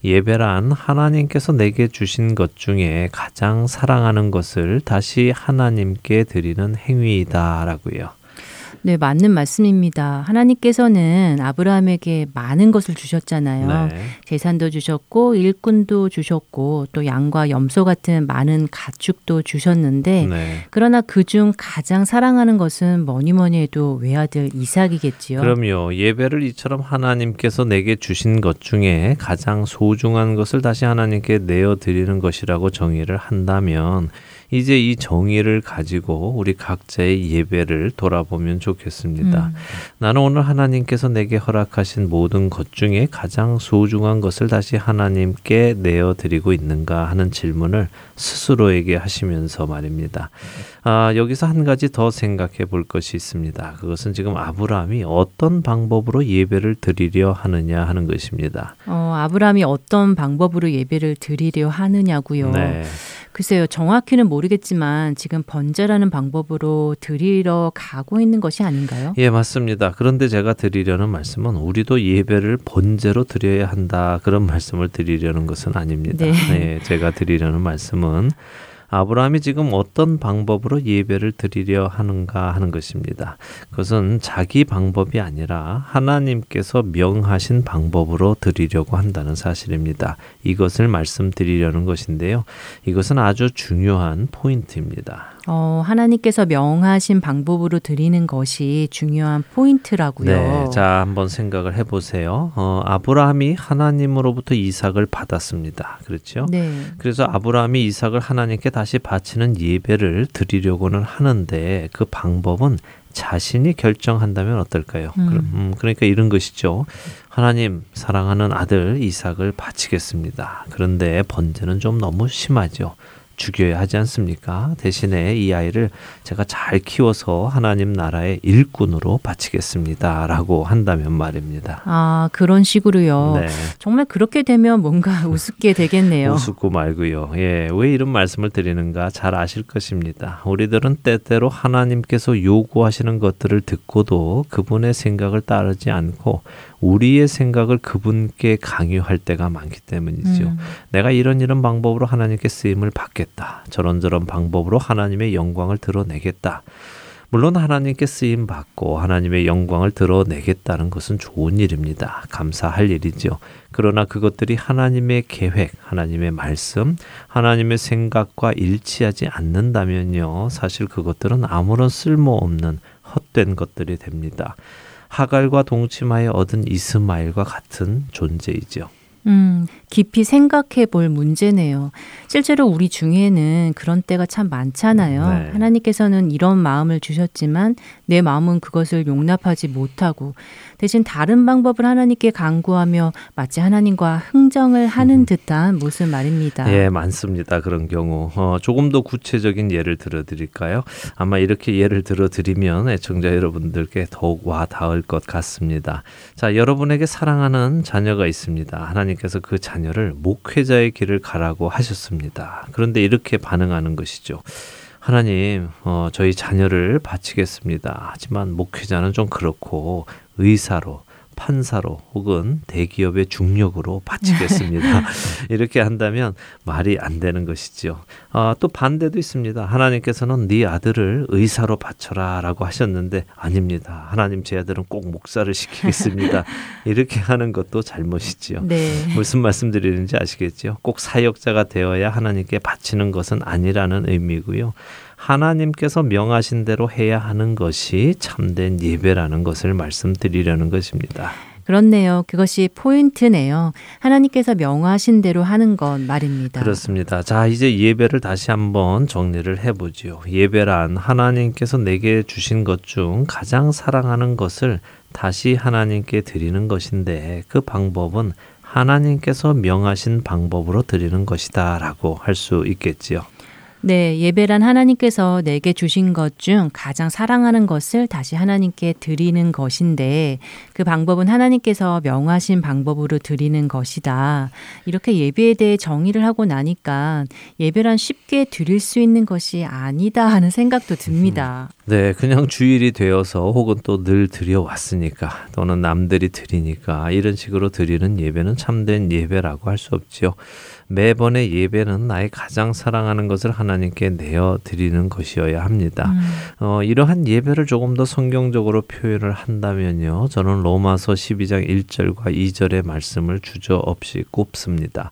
예배란 하나님께서 내게 주신 것 중에 가장 사랑하는 것을 다시 하나님께 드리는 행위이다라고요. 네, 맞는 말씀입니다. 하나님께서는 아브라함에게 많은 것을 주셨잖아요. 네. 재산도 주셨고 일꾼도 주셨고 또 양과 염소 같은 많은 가축도 주셨는데 네. 그러나 그중 가장 사랑하는 것은 뭐니 뭐니 해도 외아들 이삭이겠지요. 그럼요. 예배를 이처럼 하나님께서 내게 주신 것 중에 가장 소중한 것을 다시 하나님께 내어 드리는 것이라고 정의를 한다면 이제 이 정의를 가지고 우리 각자의 예배를 돌아보면 좋겠습니다. 음. 나는 오늘 하나님께서 내게 허락하신 모든 것 중에 가장 소중한 것을 다시 하나님께 내어 드리고 있는가 하는 질문을 스스로에게 하시면서 말입니다. 아, 여기서 한 가지 더 생각해 볼 것이 있습니다. 그것은 지금 아브라함이 어떤 방법으로 예배를 드리려 하느냐 하는 것입니다. 어, 아브라함이 어떤 방법으로 예배를 드리려 하느냐고요. 네. 글쎄요, 정확히는 모르겠지만 지금 번제라는 방법으로 드리러 가고 있는 것이 아닌가요? 예, 맞습니다. 그런데 제가 드리려는 말씀은 우리도 예배를 번제로 드려야 한다. 그런 말씀을 드리려는 것은 아닙니다. 네. 네 제가 드리려는 말씀은 아브라함이 지금 어떤 방법으로 예배를 드리려 하는가 하는 것입니다. 그것은 자기 방법이 아니라 하나님께서 명하신 방법으로 드리려고 한다는 사실입니다. 이것을 말씀드리려는 것인데요. 이것은 아주 중요한 포인트입니다. 어, 하나님께서 명하신 방법으로 드리는 것이 중요한 포인트라고요. 네, 자 한번 생각을 해보세요. 어, 아브라함이 하나님으로부터 이삭을 받았습니다. 그렇죠? 네. 그래서 아브라함이 이삭을 하나님께 다시 바치는 예배를 드리려고는 하는데 그 방법은 자신이 결정한다면 어떨까요? 음. 음, 그러니까 이런 것이죠. 하나님 사랑하는 아들 이삭을 바치겠습니다. 그런데 번제는 좀 너무 심하죠. 죽여야 하지 않습니까? 대신에 이 아이를 제가 잘 키워서 하나님 나라의 일꾼으로 바치겠습니다. 라고 한다면 말입니다. 아, 그런 식으로요. 네. 정말 그렇게 되면 뭔가 우습게 되겠네요. 우습고 말고요. 예, 왜 이런 말씀을 드리는가 잘 아실 것입니다. 우리들은 때때로 하나님께서 요구하시는 것들을 듣고도 그분의 생각을 따르지 않고 우리의 생각을 그분께 강요할 때가 많기 때문이죠. 음. 내가 이런 이런 방법으로 하나님께 쓰임을 받겠다. 저런저런 방법으로 하나님의 영광을 드러내겠다. 물론 하나님께 쓰임 받고 하나님의 영광을 드러내겠다는 것은 좋은 일입니다. 감사할 일이죠. 그러나 그것들이 하나님의 계획, 하나님의 말씀, 하나님의 생각과 일치하지 않는다면요. 사실 그것들은 아무런 쓸모없는 헛된 것들이 됩니다. 하갈과 동침하여 얻은 이스마엘과 같은 존재이죠. 음, 깊이 생각해 볼 문제네요. 실제로 우리 중에는 그런 때가 참 많잖아요. 네. 하나님께서는 이런 마음을 주셨지만 내 마음은 그것을 용납하지 못하고 대신 다른 방법을 하나님께 강구하며 마치 하나님과 흥정을 하는 음. 듯한 모습 말입니다. 예, 많습니다. 그런 경우. 어, 조금 더 구체적인 예를 들어 드릴까요? 아마 이렇게 예를 들어 드리면 애청자 여러분들께 더욱 와 닿을 것 같습니다. 자, 여러분에게 사랑하는 자녀가 있습니다. 하나님께서 그 자녀 를 목회자의 길을 가라고 하셨습니다. 그런데 이렇게 반응하는 것이죠. 하나님, 어, 저희 자녀를 바치겠습니다. 하지만 목회자는 좀 그렇고 의사로 판사로 혹은 대기업의 중력으로 바치겠습니다. 이렇게 한다면 말이 안 되는 것이지요. 아, 또 반대도 있습니다. 하나님께서는 네 아들을 의사로 바쳐라라고 하셨는데 아닙니다. 하나님 제 아들은 꼭 목사를 시키겠습니다. 이렇게 하는 것도 잘못이지요. 네. 무슨 말씀드리는지 아시겠지요? 꼭 사역자가 되어야 하나님께 바치는 것은 아니라는 의미고요. 하나님께서 명하신 대로 해야 하는 것이 참된 예배라는 것을 말씀드리려는 것입니다. 그렇네요. 그것이 포인트네요. 하나님께서 명하신 대로 하는 것 말입니다. 그렇습니다. 자, 이제 예배를 다시 한번 정리를 해보지요. 예배란 하나님께서 내게 주신 것 중 가장 사랑하는 것을 다시 하나님께 드리는 것인데 그 방법은 하나님께서 명하신 방법으로 드리는 것이다 라고 할 수 있겠지요. 네, 예배란 하나님께서 내게 주신 것 중 가장 사랑하는 것을 다시 하나님께 드리는 것인데 그 방법은 하나님께서 명하신 방법으로 드리는 것이다. 이렇게 예배에 대해 정의를 하고 나니까 예배란 쉽게 드릴 수 있는 것이 아니다 하는 생각도 듭니다. 음. 네, 그냥 주일이 되어서 혹은 또 늘 드려왔으니까 또는 남들이 드리니까 이런 식으로 드리는 예배는 참된 예배라고 할 수 없지요. 매번의 예배는 나의 가장 사랑하는 것을 하나님께 내어 드리는 것이어야 합니다. 음. 어, 이러한 예배를 조금 더 성경적으로 표현을 한다면요. 저는 로마서 12장 1절과 2절의 말씀을 주저 없이 꼽습니다.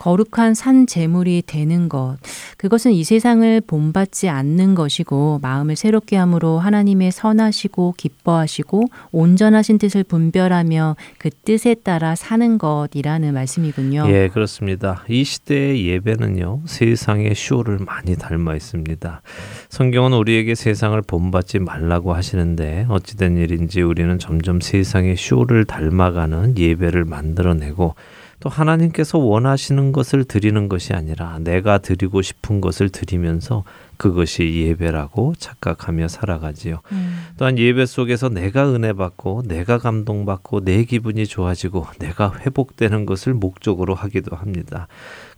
거룩한 산 제물이 되는 것. 그것은 이 세상을 본받지 않는 것이고 마음을 새롭게 함으로 하나님의 선하시고 기뻐하시고 온전하신 뜻을 분별하며 그 뜻에 따라 사는 것이라는 말씀이군요. 예, 그렇습니다. 이 시대의 예배는요. 세상의 쇼를 많이 닮아 있습니다. 성경은 우리에게 세상을 본받지 말라고 하시는데 어찌된 일인지 우리는 점점 세상의 쇼를 닮아가는 예배를 만들어내고 또 하나님께서 원하시는 것을 드리는 것이 아니라 내가 드리고 싶은 것을 드리면서 그것이 예배라고 착각하며 살아가지요. 음. 또한 예배 속에서 내가 은혜 받고 내가 감동받고 내 기분이 좋아지고 내가 회복되는 것을 목적으로 하기도 합니다.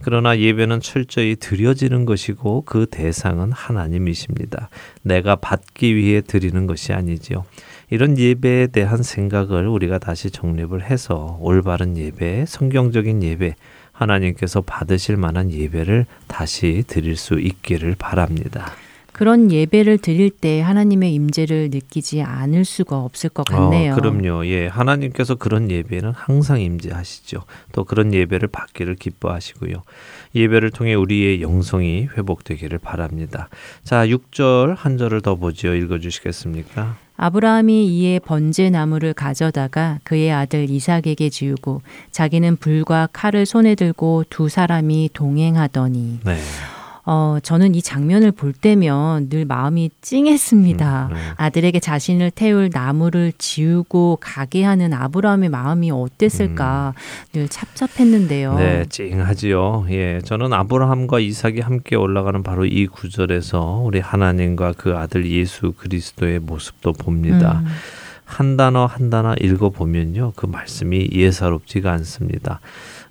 그러나 예배는 철저히 드려지는 것이고 그 대상은 하나님이십니다. 내가 받기 위해 드리는 것이 아니지요. 이런 예배에 대한 생각을 우리가 다시 정립을 해서 올바른 예배, 성경적인 예배, 하나님께서 받으실 만한 예배를 다시 드릴 수 있기를 바랍니다. 그런 예배를 드릴 때 하나님의 임재를 느끼지 않을 수가 없을 것 같네요. 어, 그럼요. 예, 하나님께서 그런 예배는 항상 임재하시죠. 또 그런 예배를 받기를 기뻐하시고요. 예배를 통해 우리의 영성이 회복되기를 바랍니다. 자, 6절 한 절을 더 보지요. 읽어 주시겠습니까? 아브라함이 이에 번제 나무를 가져다가 그의 아들 이삭에게 지우고 자기는 불과 칼을 손에 들고 두 사람이 동행하더니 네. 어, 저는 이 장면을 볼 때면 늘 마음이 찡했습니다. 음, 네. 아들에게 자신을 태울 나무를 지우고 가게 하는 아브라함의 마음이 어땠을까 늘 찹찹했는데요. 음. 네, 찡하지요. 예, 저는 아브라함과 이삭이 함께 올라가는 바로 이 구절에서 우리 하나님과 그 아들 예수 그리스도의 모습도 봅니다. 음. 한 단어 한 단어 읽어 보면요, 그 말씀이 예사롭지가 않습니다.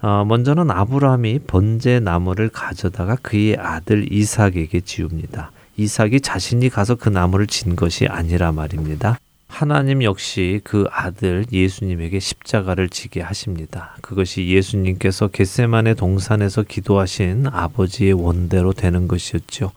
어, 먼저는 아브라함이 번제 나무를 가져다가 그의 아들 이삭에게 지웁니다. 이삭이 자신이 가서 그 나무를 진 것이 아니라 말입니다. 하나님 역시 그 아들 예수님에게 십자가를 지게 하십니다. 그것이 예수님께서 겟세만의 동산에서 기도하신 아버지의 원대로 되는 것이었죠.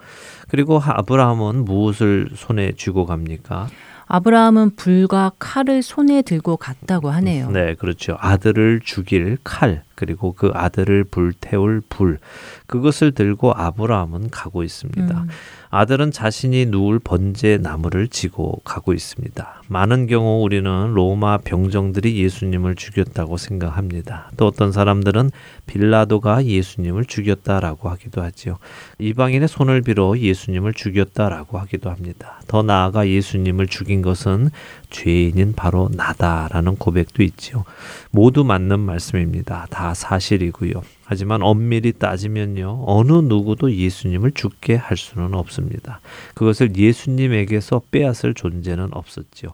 그리고 아브라함은 무엇을 손에 쥐고 갑니까? 아브라함은 불과 칼을 손에 들고 갔다고 하네요. 네, 그렇죠. 아들을 죽일 칼, 그리고 그 아들을 불태울 불, 그것을 들고 아브라함은 가고 있습니다. 음. 아들은 자신이 누울 번제 나무를 지고 가고 있습니다. 많은 경우 우리는 로마 병정들이 예수님을 죽였다고 생각합니다. 또 어떤 사람들은 빌라도가 예수님을 죽였다라고 하기도 하지요. 이방인의 손을 빌어 예수님을 죽였다라고 하기도 합니다. 더 나아가 예수님을 죽인 것은 죄인인 바로 나다라는 고백도 있지요. 모두 맞는 말씀입니다. 다 사실이고요. 하지만 엄밀히 따지면요. 어느 누구도 예수님을 죽게 할 수는 없습니다. 그것을 예수님에게서 빼앗을 존재는 없었지요.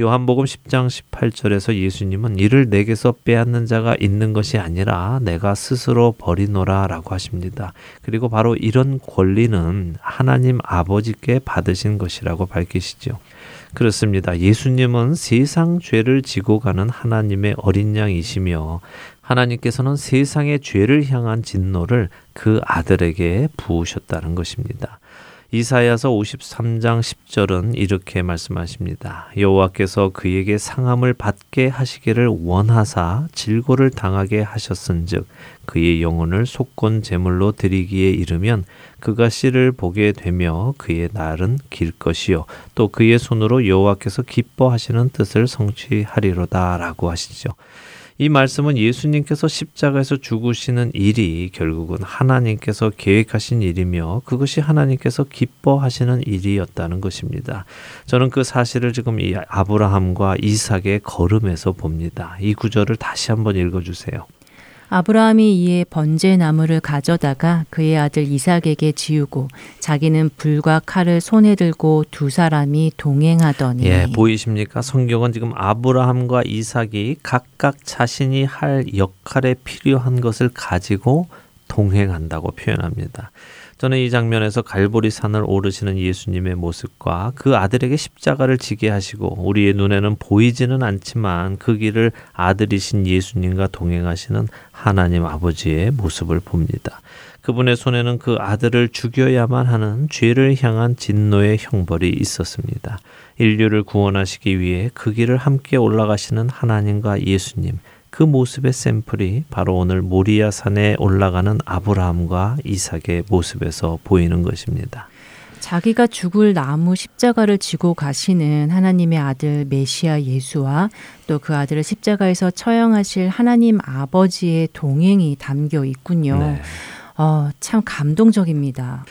요한복음 10장 18절에서 예수님은 이를 내게서 빼앗는 자가 있는 것이 아니라 내가 스스로 버리노라라고 하십니다. 그리고 바로 이런 권리는 하나님 아버지께 받으신 것이라고 밝히시죠. 그렇습니다. 예수님은 세상 죄를 지고 가는 하나님의 어린 양이시며 하나님께서는 세상의 죄를 향한 진노를 그 아들에게 부으셨다는 것입니다. 이사야서 53장 10절은 이렇게 말씀하십니다. 여호와께서 그에게 상함을 받게 하시기를 원하사 질고를 당하게 하셨은즉 그의 영혼을 속건 제물로 드리기에 이르면 그가 씨를 보게 되며 그의 날은 길 것이요 또 그의 손으로 여호와께서 기뻐하시는 뜻을 성취하리로다라고 하시죠. 이 말씀은 예수님께서 십자가에서 죽으시는 일이 결국은 하나님께서 계획하신 일이며 그것이 하나님께서 기뻐하시는 일이었다는 것입니다. 저는 그 사실을 지금 이 아브라함과 이삭의 걸음에서 봅니다. 이 구절을 다시 한번 읽어 주세요. 아브라함이 이에 번제 나무를 가져다가 그의 아들 이삭에게 지우고 자기는 불과 칼을 손에 들고 두 사람이 동행하더니 예, 보이십니까? 성경은 지금 아브라함과 이삭이 각각 자신이 할 역할에 필요한 것을 가지고 동행한다고 표현합니다. 저는 이 장면에서 갈보리 산을 오르시는 예수님의 모습과 그 아들에게 십자가를 지게 하시고 우리의 눈에는 보이지는 않지만 그 길을 아들이신 예수님과 동행하시는 하나님 아버지의 모습을 봅니다. 그분의 손에는 그 아들을 죽여야만 하는 죄를 향한 진노의 형벌이 있었습니다. 인류를 구원하시기 위해 그 길을 함께 올라가시는 하나님과 예수님, 그 모습의 샘플이 바로 오늘 모리아 산에 올라가는 아브라함과 이삭의 모습에서 보이는 것입니다. 자기가 죽을 나무 십자가를 지고 가시는 하나님의 아들 메시아 예수와 또 그 아들을 십자가에서 처형하실 하나님 아버지의 동행이 담겨 있군요. 네. 어, 참 감동적입니다.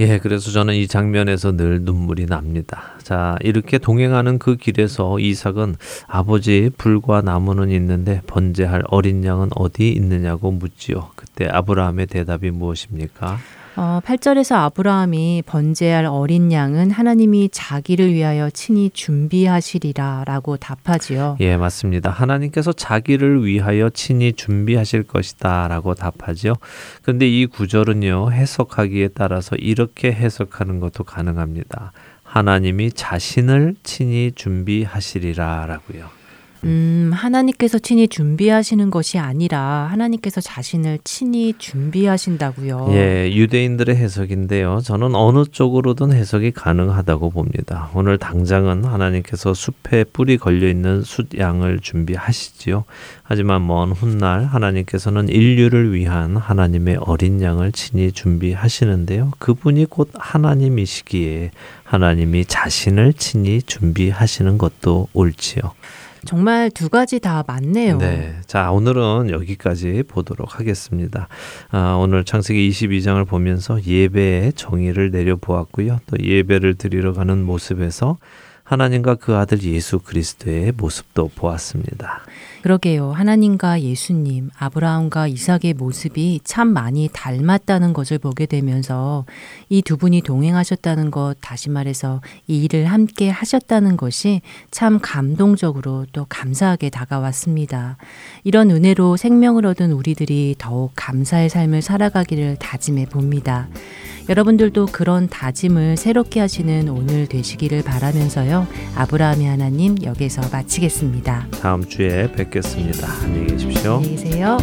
예, 그래서 저는 이 장면에서 늘 눈물이 납니다. 자, 이렇게 동행하는 그 길에서 이삭은 아버지 불과 나무는 있는데 번제할 어린 양은 어디 있느냐고 묻지요. 그때 아브라함의 대답이 무엇입니까? 어, 8절에서 아브라함이 번제할 어린 양은 하나님이 자기를 위하여 친히 준비하시리라 라고 답하지요. 예, 맞습니다. 하나님께서 자기를 위하여 친히 준비하실 것이다 라고 답하죠. 근데 이 구절은요, 해석하기에 따라서 이렇게 해석하는 것도 가능합니다. 하나님이 자신을 친히 준비하시리라 라고요. 음, 하나님께서 친히 준비하시는 것이 아니라 하나님께서 자신을 친히 준비하신다고요. 예, 유대인들의 해석인데요. 저는 어느 쪽으로든 해석이 가능하다고 봅니다. 오늘 당장은 하나님께서 숲에 뿔이 걸려 있는 숫양을 준비하시지요. 하지만 먼 훗날 하나님께서는 인류를 위한 하나님의 어린 양을 친히 준비하시는데요. 그분이 곧 하나님이시기에 하나님이 자신을 친히 준비하시는 것도 옳지요. 정말 두 가지 다 맞네요. 네. 자, 오늘은 여기까지 보도록 하겠습니다. 아, 오늘 창세기 22장을 보면서 예배의 정의를 내려보았고요. 또 예배를 드리러 가는 모습에서 하나님과 그 아들 예수 그리스도의 모습도 보았습니다. 그러게요. 하나님과 예수님, 아브라함과 이삭의 모습이 참 많이 닮았다는 것을 보게 되면서 이 두 분이 동행하셨다는 것, 다시 말해서 이 일을 함께 하셨다는 것이 참 감동적으로 또 감사하게 다가왔습니다. 이런 은혜로 생명을 얻은 우리들이 더욱 감사의 삶을 살아가기를 다짐해 봅니다. 여러분들도 그런 다짐을 새롭게 하시는 오늘 되시기를 바라면서요. 아브라함의 하나님 여기서 마치겠습니다. 다음 주에 뵙겠습니다. 안녕히 계십시오. 안녕히 계세요.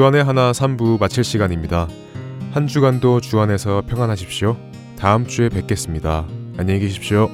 주안의 하나 3부 마칠 시간입니다. 한 주간도 주안에서 평안하십시오. 다음 주에 뵙겠습니다. 안녕히 계십시오.